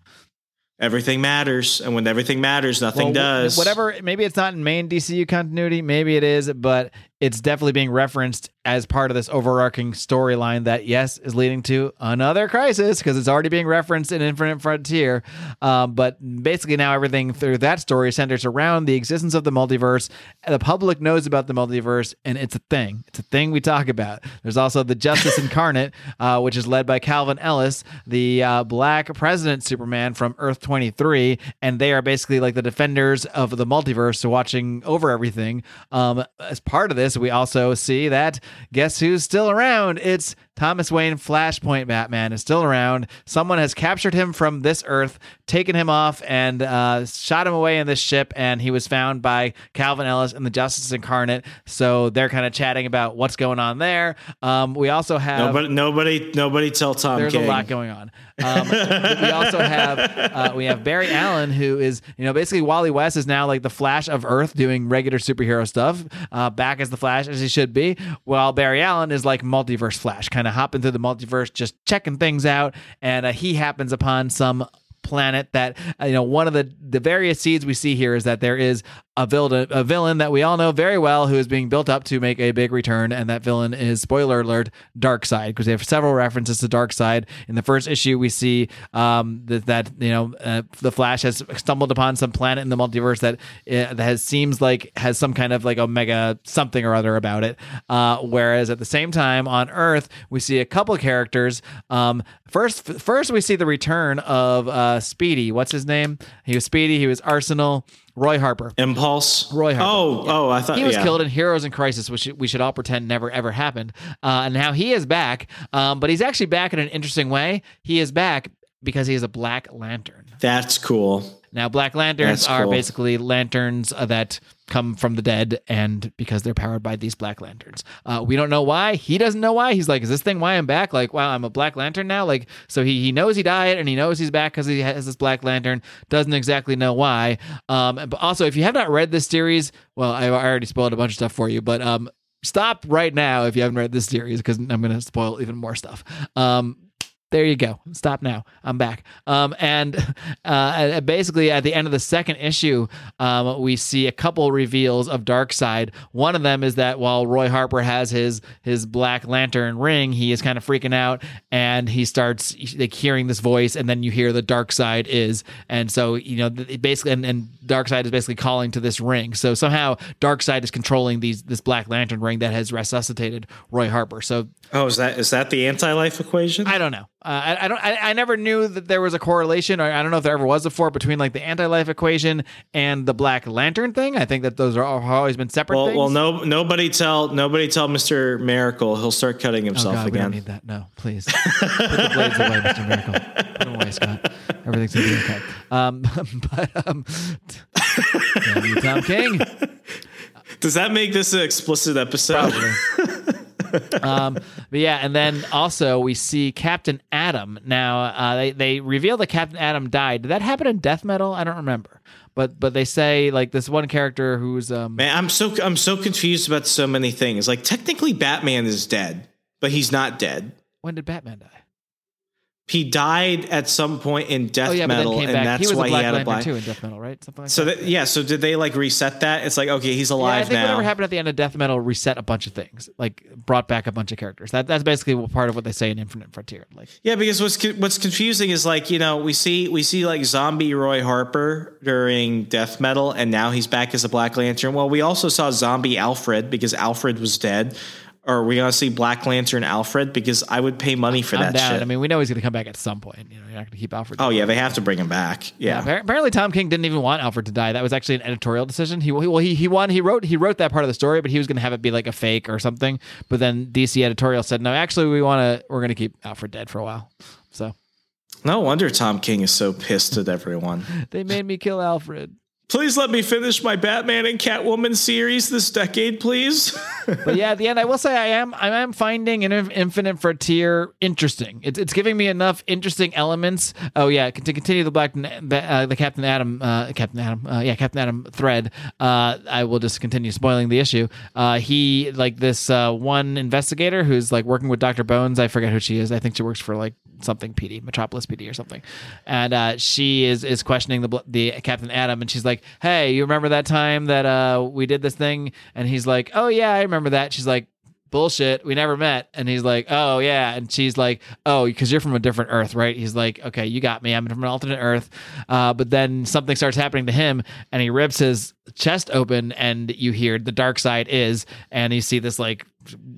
Everything matters, and when everything matters, nothing Well, does. Whatever. Maybe it's not in main DCU continuity. Maybe it is, but it's definitely being referenced as part of this overarching storyline that yes is leading to another crisis because it's already being referenced in Infinite Frontier. Um, but basically now everything through that story centers around the existence of the multiverse. The public knows about the multiverse, and it's a thing. It's a thing we talk about. There's also the Justice Incarnate, uh, which is led by Calvin Ellis, the uh, Black President Superman from Earth 23, and they are basically like the defenders of the multiverse, so watching over everything. Um, as part of this, we also see that guess who's still around? It's Thomas Wayne Flashpoint Batman is still around. Someone has captured him from this Earth, taken him off, and uh, shot him away in this ship. And he was found by Calvin Ellis and the Justice Incarnate. So they're kind of chatting about what's going on there. Um, we also have nobody, nobody, nobody tell Tom. there's King. a lot going on. Um, we also have uh, we have Barry Allen, who is you know basically Wally West is now like the Flash of Earth, doing regular superhero stuff, uh, back as the Flash as he should be. While Barry Allen is like multiverse Flash, kind of hopping through the multiverse, just checking things out, and uh, he happens upon some planet that uh, you know one of the the various seeds we see here is that there is a villain a villain that we all know very well who is being built up to make a big return and that villain is spoiler alert Darkseid because they have several references to Darkseid. In the first issue we see um that, that you know uh, the Flash has stumbled upon some planet in the multiverse that uh, that has seems like has some kind of like omega something or other about it. Uh whereas at the same time on Earth we see a couple characters um first first we see the return of uh Speedy. What's his name? He was Speedy he was Arsenal Roy Harper Impulse. Roy Harper. Oh, oh, I thought he was yeah. killed in Heroes in Crisis, which we should all pretend never ever happened. Uh, and now he is back, um, but he's actually back in an interesting way. He is back because he is a Black Lantern. That's cool. Now, Black Lanterns That's are cool. basically lanterns that come from the dead, and because they're powered by these Black Lanterns, uh, we don't know why. He doesn't know why. He's like, "Is this thing why I'm back? Like, wow, I'm a Black Lantern now." Like, so he he knows he died, and he knows he's back because he has this Black Lantern. Doesn't exactly know why. Um, but also, if you have not read this series, well, I I already spoiled a bunch of stuff for you, but um, stop right now if you haven't read this series because I'm going to spoil even more stuff. Um, there you go. Stop now. I'm back. Um, and uh, basically, at the end of the second issue, um, we see a couple reveals of Darkseid. One of them is that while Roy Harper has his his Black Lantern ring, he is kind of freaking out, and he starts like hearing this voice, and then you hear the Darkseid is, and so you know basically, and, and Darkseid is basically calling to this ring. So somehow Darkseid is controlling these this Black Lantern ring that has resuscitated Roy Harper. So Oh, is that is that the anti-life equation? I don't know. Uh, I, I, don't. I, I, never knew that there was a correlation, or I don't know if there ever was before between like the anti-life equation and the Black Lantern thing. I think that those are all, always been separate. Well, things. well, no, nobody tell nobody tell Mister Miracle. He'll start cutting himself oh God, again. We don't need that. No, please put the blades away, Mister Miracle. Put them away, Scott. Everything's gonna be okay. Um, but um, Tom King. Does that make this an explicit episode? Um, but yeah, and then also we see Captain Atom. Now uh, they they reveal that Captain Atom died. Did that happen in Death Metal? I don't remember. But but they say like this one character who's um man, I'm so I'm so confused about so many things. Like technically, Batman is dead, but he's not dead. When did Batman die? He died at some point in Death oh, yeah, Metal, and back. that's he why he had Lantern a black. too in Death Metal, right? Something like so that. that, yeah, so did they like reset that? It's like okay, he's Yeah, I alive think now. whatever happened at the end of Death Metal reset a bunch of things, like brought back a bunch of characters. That that's basically what- part of what they say in Infinite Frontier. Like, Yeah, because what's what's confusing is like you know we see we see like zombie Roy Harper during Death Metal, and now he's back as a Black Lantern. Well, we also saw zombie Alfred because Alfred was dead. Or are we gonna see Black Lantern Alfred? Because I would pay money for I'm that down. shit. I mean, we know he's going to come back at some point. You know, you're not going to keep Alfred. oh yeah, they have to bring him back. Yeah, Appar- Apparently, Tom King didn't even want Alfred to die. That was actually an editorial decision. He well, he he won. He wrote he wrote that part of the story, but he was going to have it be like a fake or something. But then DC editorial said, no, actually, we want to. We're going to keep Alfred dead for a while. So no wonder Tom King is so pissed at everyone. they made me kill Alfred. Please let me finish my Batman and Catwoman series this decade, please. But yeah, at the end, I will say I am I am finding Infinite Frontier interesting. It's it's giving me enough interesting elements. Oh yeah, to continue the Black uh, the Captain Atom uh, Captain Atom uh, yeah Captain Atom thread. Uh, I will just continue spoiling the issue. Uh, he like this uh, one investigator who's like working with Doctor Bones. I forget who she is. I think she works for like something PD, Metropolis PD or something. And she is is questioning the the Captain Atom, and she's like, "Hey, you remember that time that uh, we did this thing?" And he's like, "Oh yeah, I remember that." She's like. Bullshit. We never met. And he's like, Oh, yeah. And she's like, Oh, because you're from a different Earth, right? He's like, Okay, you got me. I'm from an alternate Earth. Uh, but then something starts happening to him and he rips his chest open and you hear the Darkseid is, and you see this like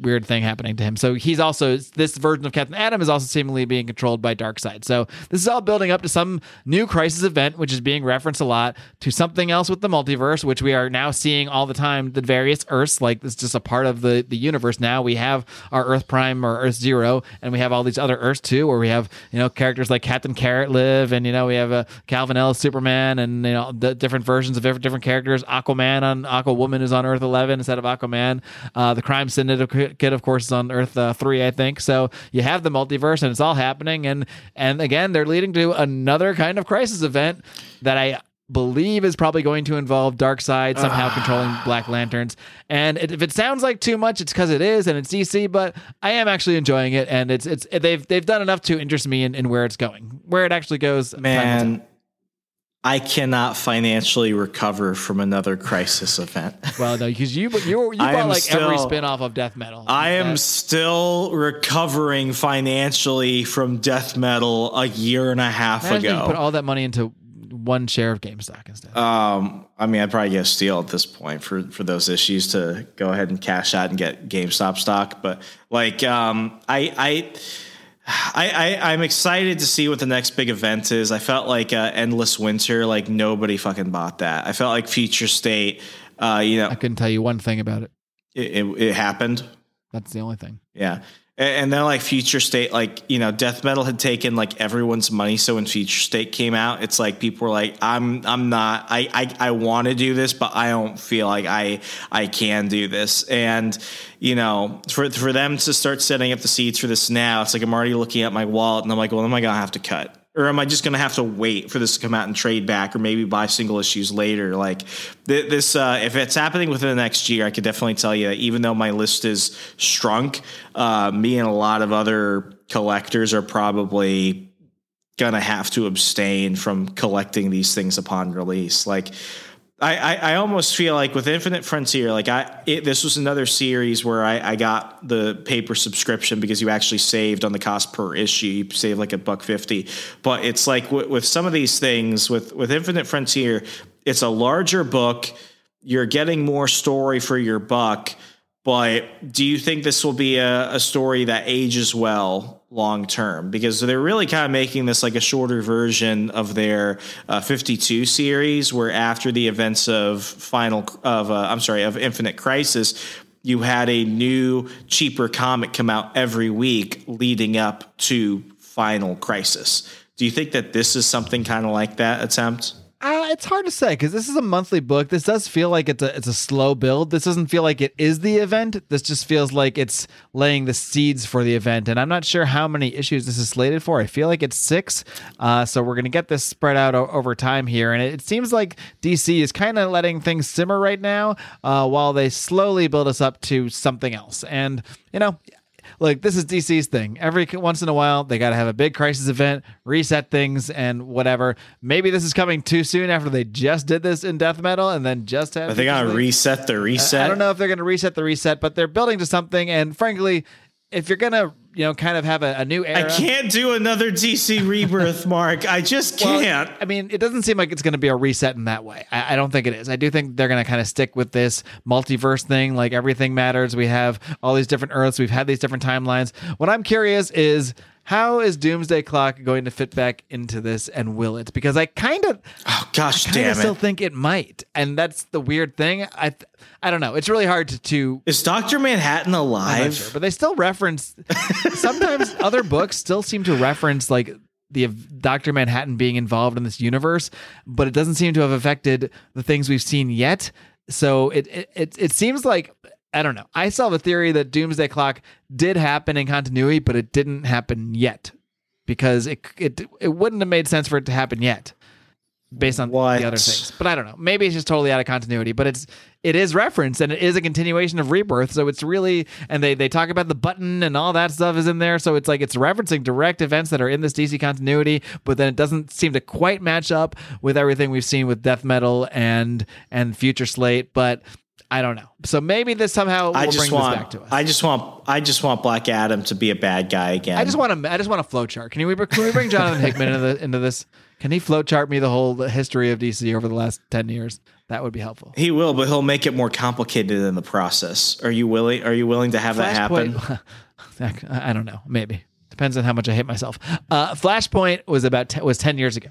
weird thing happening to him. So he's also this version of Captain Atom is also seemingly being controlled by Darkseid. So this is all building up to some new crisis event, which is being referenced a lot, to something else with the multiverse, which we are now seeing all the time. The various Earths, like it's just a part of the the universe now. We have our Earth Prime or Earth Zero, and we have all these other Earths too, where we have you know characters like Captain Carrot live, and you know we have a Calvin Ellis Superman, and you know the different versions of different characters. Aquaman on Aquawoman is on Earth 11 instead of Aquaman. Uh, the Crime Syndicate, of course, is on Earth uh, three, I think. So you have the multiverse, and it's all happening. And and again, they're leading to another kind of crisis event that I believe is probably going to involve Darkseid somehow controlling Black Lanterns. And it, if it sounds like too much, it's because it is, and it's DC. But I am actually enjoying it, and it's it's they've they've done enough to interest me in, in where it's going, where it actually goes. time will tell. Man, I cannot financially recover from another crisis event. Well, no, because you you you bought like every still- spin off of Death Metal. I am That- still recovering financially from death metal a year and a half Imagine you ago. put all that money into one share of GameStop instead. Um, I mean, I'd probably get a steal at this point for for those issues to go ahead and cash out and get GameStop stock. But like, um, I I. I, I I'm excited to see what the next big event is. I felt like uh, Endless Winter, like nobody fucking bought that. I felt like Future State, uh, you know, I couldn't tell you one thing about it. it, it, it happened. That's the only thing. Yeah. And, then like Future State, like, you know, Death Metal had taken like everyone's money. So when Future State came out, it's like people were like, I'm I'm not I I, I want to do this, but I don't feel like I I can do this. And, you know, for for them to start setting up the seeds for this now, it's like I'm already looking at my wallet and I'm like, well, am I gonna have to cut? Or am I just going to have to wait for this to come out and trade back, or maybe buy single issues later? Like th- this, uh, if it's happening within the next year, I could definitely tell you even though my list is shrunk, uh, me and a lot of other collectors are probably gonna have to abstain from collecting these things upon release. Like I, I, I almost feel like with Infinite Frontier, like I it, this was another series where I, I got the paper subscription because you actually saved on the cost per issue. You save like a buck fifty, but it's like with, with some of these things with with Infinite Frontier, it's a larger book. You're getting more story for your buck but do you think this will be a, a story that ages well long term? Because they're really kind of making this like a shorter version of their uh, 52 series, where after the events of Final of uh, I'm sorry of Infinite Crisis, you had a new cheaper comic come out every week leading up to Final Crisis. Do you think that this is something kind of like that attempt? Uh, it's hard to say because this is a monthly book. This does feel like it's a it's a slow build. This doesn't feel like it is the event. This just feels like it's laying the seeds for the event. And I'm not sure how many issues this is slated for. I feel like it's six. Uh, so we're gonna get this spread out o- over time here. And it, it seems like DC is kind of letting things simmer right now uh, while they slowly build us up to something else. And you know, like this is DC's thing. Every once in a while, they got to have a big crisis event, reset things, and whatever. Maybe this is coming too soon after they just did this in death metal and then just had. Are they gonna reset the reset? I don't know if they're going to reset the reset, but they're building to something. And frankly, if you're gonna, you know, kind of have a, a new era, I can't do another DC rebirth, Mark. I just can't. I mean, it doesn't seem like it's going to be a reset in that way. I, I don't think it is. I do think they're going to kind of stick with this multiverse thing. Like everything matters. We have all these different Earths. We've had these different timelines. What I'm curious is how is Doomsday Clock going to fit back into this, and will it? Because I kind of, oh gosh, I damn of still it! think it might, and that's the weird thing. I, th- I don't know. It's really hard to. to Is Doctor Manhattan alive? sure, but they still reference. sometimes other books still seem to reference like the Doctor Manhattan being involved in this universe, but it doesn't seem to have affected the things we've seen yet. So it it it, it seems like I don't know. I have a theory that Doomsday Clock did happen in continuity, but it didn't happen yet because it it it wouldn't have made sense for it to happen yet based on What? the other things. But I don't know. Maybe it's just totally out of continuity. But it's it is referenced and it is a continuation of Rebirth. So it's really and they they talk about the button and all that stuff is in there. So it's like it's referencing direct events that are in this DC continuity, but then it doesn't seem to quite match up with everything we've seen with Death Metal and and Future State. But I don't know. So maybe this somehow will I bring just this want. back to us. I just want. I just want Black Adam to be a bad guy again. I just want a, I just want a flow chart. Can we can we bring Jonathan Hickman into the, into this? Can he flow chart me the whole history of DC over the last ten years? That would be helpful. He will, but he'll make it more complicated in the process. Are you willing? Are you willing to have that happen? I don't know. Maybe depends on how much I hate myself. Uh, Flashpoint was about te- was ten years ago.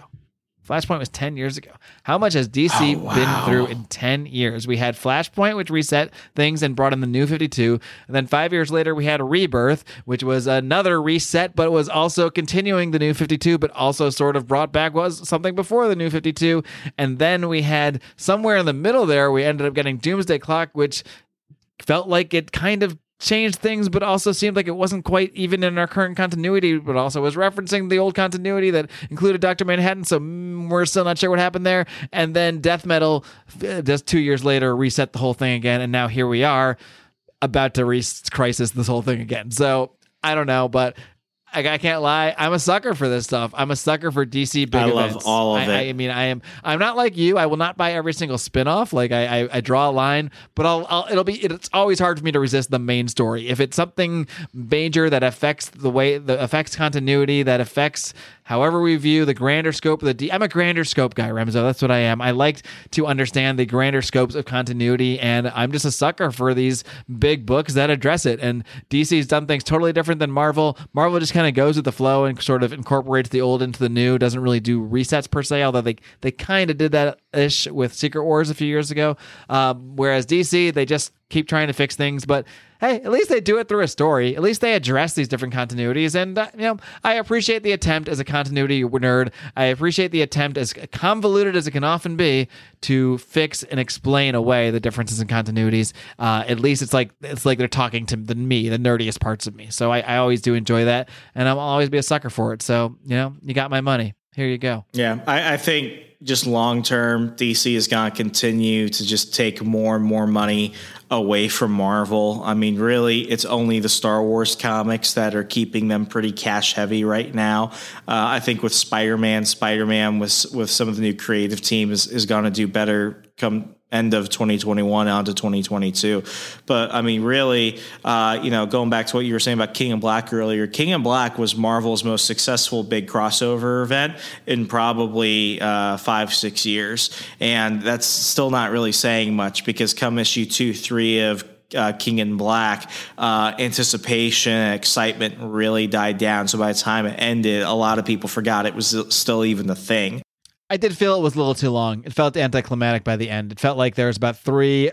Flashpoint was 10 years ago. How much has DC Oh, been through in 10 years? We had Flashpoint, which reset things and brought in the new 52. And then five years later, we had Rebirth, which was another reset, but was also continuing the new 52, but also sort of brought back was something before the new 52. And then we had somewhere in the middle there, we ended up getting Doomsday Clock, which felt like it kind of changed things, but also seemed like it wasn't quite even in our current continuity, but also was referencing the old continuity that included Dr. Manhattan. So mm, we're still not sure what happened there. And then Death Metal, uh, just two years later, reset the whole thing again. And now here we are about to re crisis this whole thing again. So I don't know, but I, I can't lie. I'm a sucker for this stuff. I'm a sucker for DC big I love all of I, it. I mean, I am. I'm not like you. I will not buy every single spinoff. Like I, I, I draw a line, but I'll, I'll. It'll be. It's always hard for me to resist the main story. If it's something major that affects the way the affects continuity, that affects however we view the grander scope of the. D- I'm a grander scope guy, Remso. That's what I am. I like to understand the grander scopes of continuity, and I'm just a sucker for these big books that address it. And DC's done things totally different than Marvel. Marvel just kind of goes with the flow and sort of incorporates the old into the new. Doesn't really do resets per se, although they they kind of did that ish with Secret Wars a few years ago. Um, whereas DC, they just keep trying to fix things, but hey, at least they do it through a story. At least they address these different continuities, and uh, you know, I appreciate the attempt as a continuity nerd. I appreciate the attempt, as convoluted as it can often be, to fix and explain away the differences in continuities. Uh, at least it's like it's like they're talking to the me, the nerdiest parts of me. So I, I always do enjoy that, and I'll always be a sucker for it. So you know, you got my money. Here you go. Yeah, I, I think just long term, DC is going to continue to just take more and more money away from Marvel. I mean, really, it's only the Star Wars comics that are keeping them pretty cash heavy right now. Uh, I think with Spider Man, Spider Man with with some of the new creative team is, is going to do better come end of 2021 on to 2022. But I mean, really, uh, you know, going back to what you were saying about King in Black earlier, King in Black was Marvel's most successful big crossover event in probably uh, five, six years. And that's still not really saying much because come issue two, three of uh, King in Black, uh, anticipation and excitement really died down. So by the time it ended, a lot of people forgot it was still even the thing. I did feel it was a little too long. It felt anticlimactic by the end. It felt like there was about three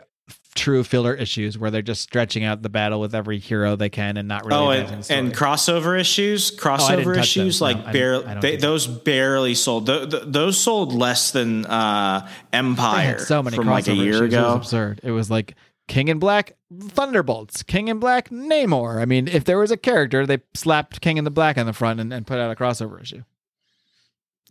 true filler issues where they're just stretching out the battle with every hero they can and not really. Oh, and, and crossover issues, crossover oh, issues, like no, barely they, those barely sold. Th- th- those sold less than uh, Empire. so many from like a year issues. ago. It was absurd. It was like King in Black, Thunderbolts, King in Black, Namor. I mean, if there was a character, they slapped King in the Black on the front and, and put out a crossover issue.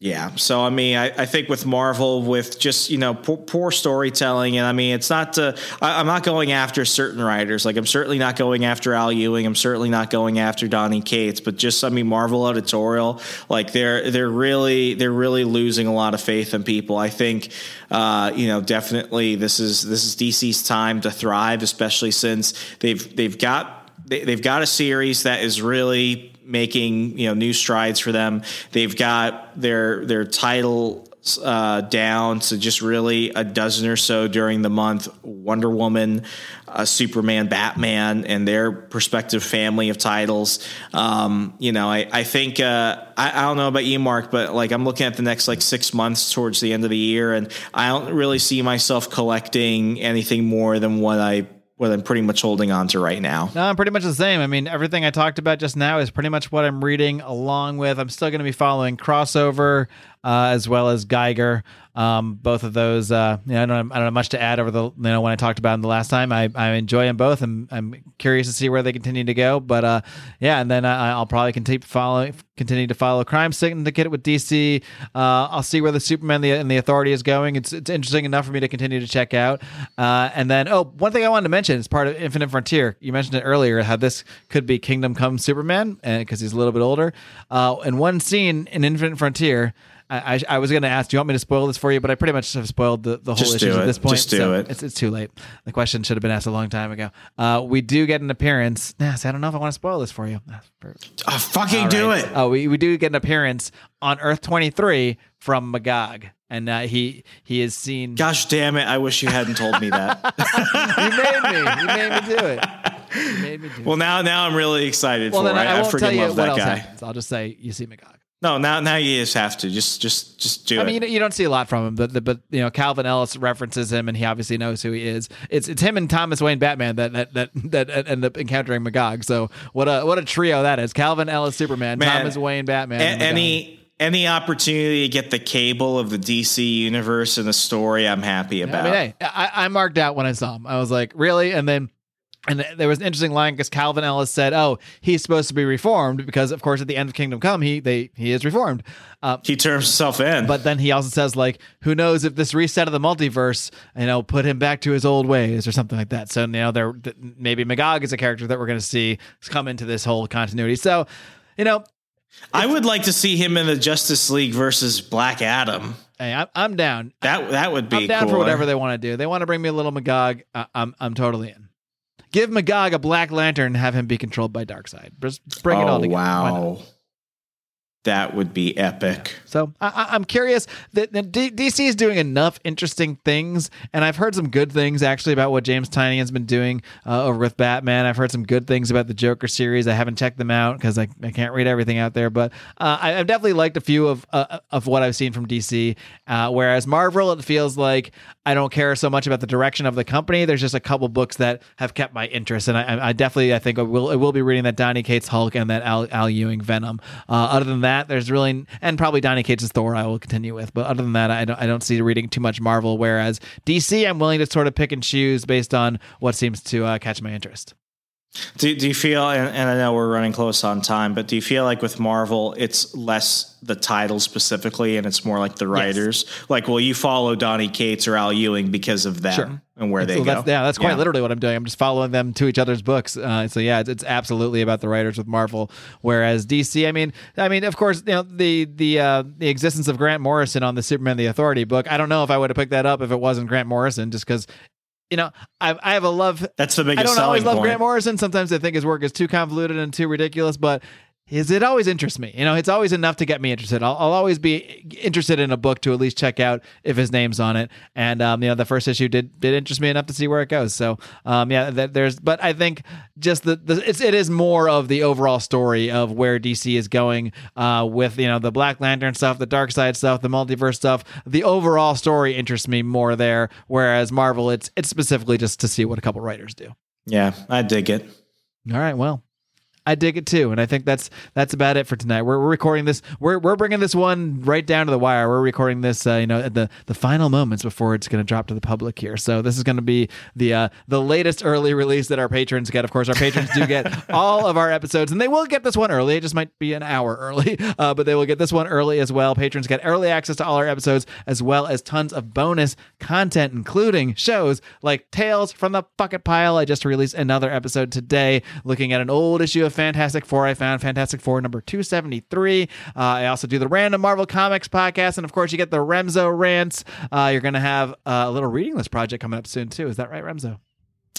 Yeah. So, I mean, I, I, think with Marvel, with just, you know, poor, poor storytelling, and I mean, it's not, to, I, am not going after certain writers. Like, I'm certainly not going after Al Ewing. I'm certainly not going after Donny Cates, but just, I mean, Marvel editorial, like, they're, they're really, they're really losing a lot of faith in people. I think, uh, you know, definitely this is, this is DC's time to thrive, especially since they've, they've got, they, they've got a series that is really making you know new strides for them. They've got their their title uh, down to just really a dozen or so during the month. Wonder Woman, uh, Superman, Batman, and their prospective family of titles. Um, you know, I, I think uh, I, I, don't know about you, Mark, but like I'm looking at the next like six months towards the end of the year, and I don't really see myself collecting anything more than what I what I'm pretty much holding on to right now. No, I'm pretty much the same. I mean, everything I talked about just now is pretty much what I'm reading along with. I'm still going to be following crossover uh, as well as Geiger. Um, both of those, uh, you know, I don't, I don't have much to add over the, you know, when I talked about them the last time. I, I enjoy them both. I'm, I'm curious to see where they continue to go. But uh, yeah, and then I, will probably continue follow, continue to follow Crime Syndicate with DC. Uh, I'll see where the Superman the, and the Authority is going. It's, it's interesting enough for me to continue to check out. Uh, and then, oh, one thing I wanted to mention is part of Infinite Frontier. You mentioned it earlier how this could be Kingdom Come Superman because he's a little bit older. Uh, one scene in Infinite Frontier. I, I, I was going to ask, do you want me to spoil this for you? But I pretty much have spoiled the, the whole Just issue at this point. Just do so it. It's, it's too late. The question should have been asked a long time ago. Uh, we do get an appearance. Nah, see, I don't know if I want to spoil this for you. Oh, fucking do it. Oh, we, we do get an appearance on Earth 23 from Magog. And uh, he he is seen. Gosh damn it! I wish you hadn't told me that. you made me. You made me do it. You made me do well, now now I'm really excited well, for then it. I, I won't freaking tell you love what that else guy. happens. I'll just say you see Magog. No, now now you just have to just just just do I it. I mean, you, you don't see a lot from him, but but you know, Calvin Ellis references him, and he obviously knows who he is. It's it's him and Thomas Wayne Batman that that that, that end up encountering Magog. So what a what a trio that is: Calvin Ellis Superman, Man, Thomas Wayne Batman. A- and any any opportunity to get the cable of the DC universe in the story, I'm happy about. I mean, hey, I, I marked out when I saw him. I was like, really? And then and there was an interesting line because Calvin Ellis said, "Oh, he's supposed to be reformed because, of course, at the end of Kingdom Come, he they he is reformed." Uh, he turns himself in, but then he also says, "Like, who knows if this reset of the multiverse, you know, put him back to his old ways or something like that." So you know, there maybe Magog is a character that we're going to see come into this whole continuity. So, you know, I would like to see him in the Justice League versus Black Adam. Hey, I'm, I'm down. That that would be. I'm down cooler. for whatever they want to do. They want to bring me a little Magog. Uh, I'm I'm totally in. Give Magog a Black Lantern and have him be controlled by Darkseid. Just bring oh, it all oh, together. Wow. That would be epic. So I, am curious that, DC is doing enough interesting things, and I've heard some good things actually about what James Tynion's been doing uh, over with Batman. I've heard some good things about the Joker series. I haven't checked them out because I, I can't read everything out there, but uh, I, have definitely liked a few of uh, of what I've seen from DC. Uh, whereas Marvel, it feels like I don't care so much about the direction of the company. There's just a couple books that have kept my interest, and I, I definitely I think I will I will be reading that Donny Cates Hulk and that Al, Al Ewing Venom. Uh, other than that, there's really and probably Donny Cates' Thor I will continue with, but other than that, I don't I don't see reading too much Marvel. Whereas DC, I'm willing to sort of pick and choose based on what seems to uh, catch my interest. Do, do you feel, and, and I know we're running close on time, but do you feel like with Marvel, it's less the title specifically and it's more like the writers? Like, will you follow Donny Cates or Al Ewing because of them Sure. and where they So go? that's, yeah, that's quite Yeah. literally what I'm doing. I'm just following them to each other's books. Uh, so yeah, it's, it's absolutely about the writers with Marvel. Whereas DC, I mean, I mean, of course, you know the the uh, the existence of Grant Morrison on the Superman the Authority book. I don't know if I would have picked that up if it wasn't Grant Morrison, just because. You know, I, I have a love. That's the biggest I don't always love point. Grant Morrison. Sometimes I think his work is too convoluted and too ridiculous, but is it always interests me? You know, it's always enough to get me interested. I'll, I'll always be interested in a book to at least check out if his name's on it. And um, you know, the first issue did did interest me enough to see where it goes. So um, yeah, that, there's. But I think just the, the it's it is more of the overall story of where DC is going uh, with you know the Black Lantern stuff, the Darkseid stuff, the multiverse stuff. The overall story interests me more there. Whereas Marvel, it's it's specifically just to see what a couple writers do. Yeah, I dig it. All right, well. I dig it too, and I think that's that's about it for tonight. We're, we're recording this. We're, we're bringing this one right down to the wire. We're recording this, uh, you know, at the the final moments before it's going to drop to the public here. So this is going to be the uh, the latest early release that our patrons get. Of course, our patrons do get all of our episodes, and they will get this one early. It just might be an hour early, uh, but they will get this one early as well. Patrons get early access to all our episodes, as well as tons of bonus content, including shows like Tales from the Bucket Pile. I just released another episode today, looking at an old issue of Fantastic Four. I found Fantastic Four number two seventy three. Uh, I also do the Random Marvel Comics podcast, and of course, you get the Remso rants. Uh, you're going to have uh, a little reading list project coming up soon too. Is that right, Remso?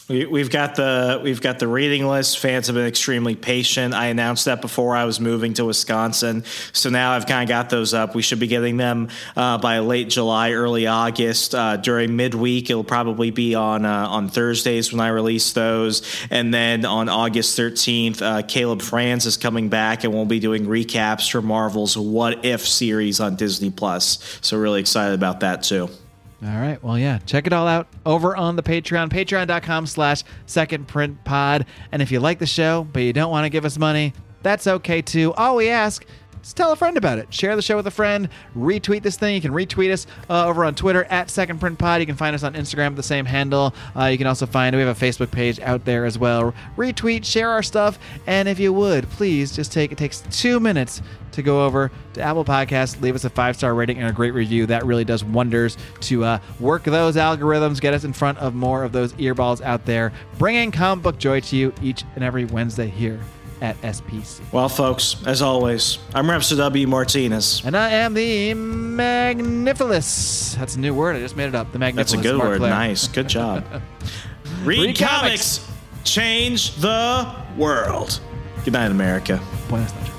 We, we've got the we've got the reading list. Fans have been extremely patient. I announced that before I was moving to Wisconsin, so now I've kind of got those up. We should be getting them uh, by late July, early August. Uh, during midweek, it'll probably be on uh, on Thursdays when I release those, and then on August thirteenth, uh, Caleb Franz is coming back, and we'll be doing recaps for Marvel's What If series on Disney Plus. So really excited about that too. All right. Well, yeah, check it all out over on the Patreon, patreon.com slash second print pod. And if you like the show, but you don't want to give us money, that's okay too. All we ask is tell a friend about it. Share the show with a friend. Retweet this thing. You can retweet us uh, over on Twitter at Second Print Pod. You can find us on Instagram at the same handle. Uh, you can also find we have a Facebook page out there as well. Retweet, share our stuff, and if you would, please just take it takes two minutes to go over to Apple Podcasts, leave us a five star rating and a great review. That really does wonders to uh, work those algorithms, get us in front of more of those earballs out there, bringing comic book joy to you each and every Wednesday here at SPC. Well, folks, as always, I'm Remso W Martinez. And I am the Magnifilus. That's a new word. I just made it up. The Magnifilus. That's a good Mark word. Nice. Good job. Read, Read comics. Change the world. Good night, America. Buenas noches.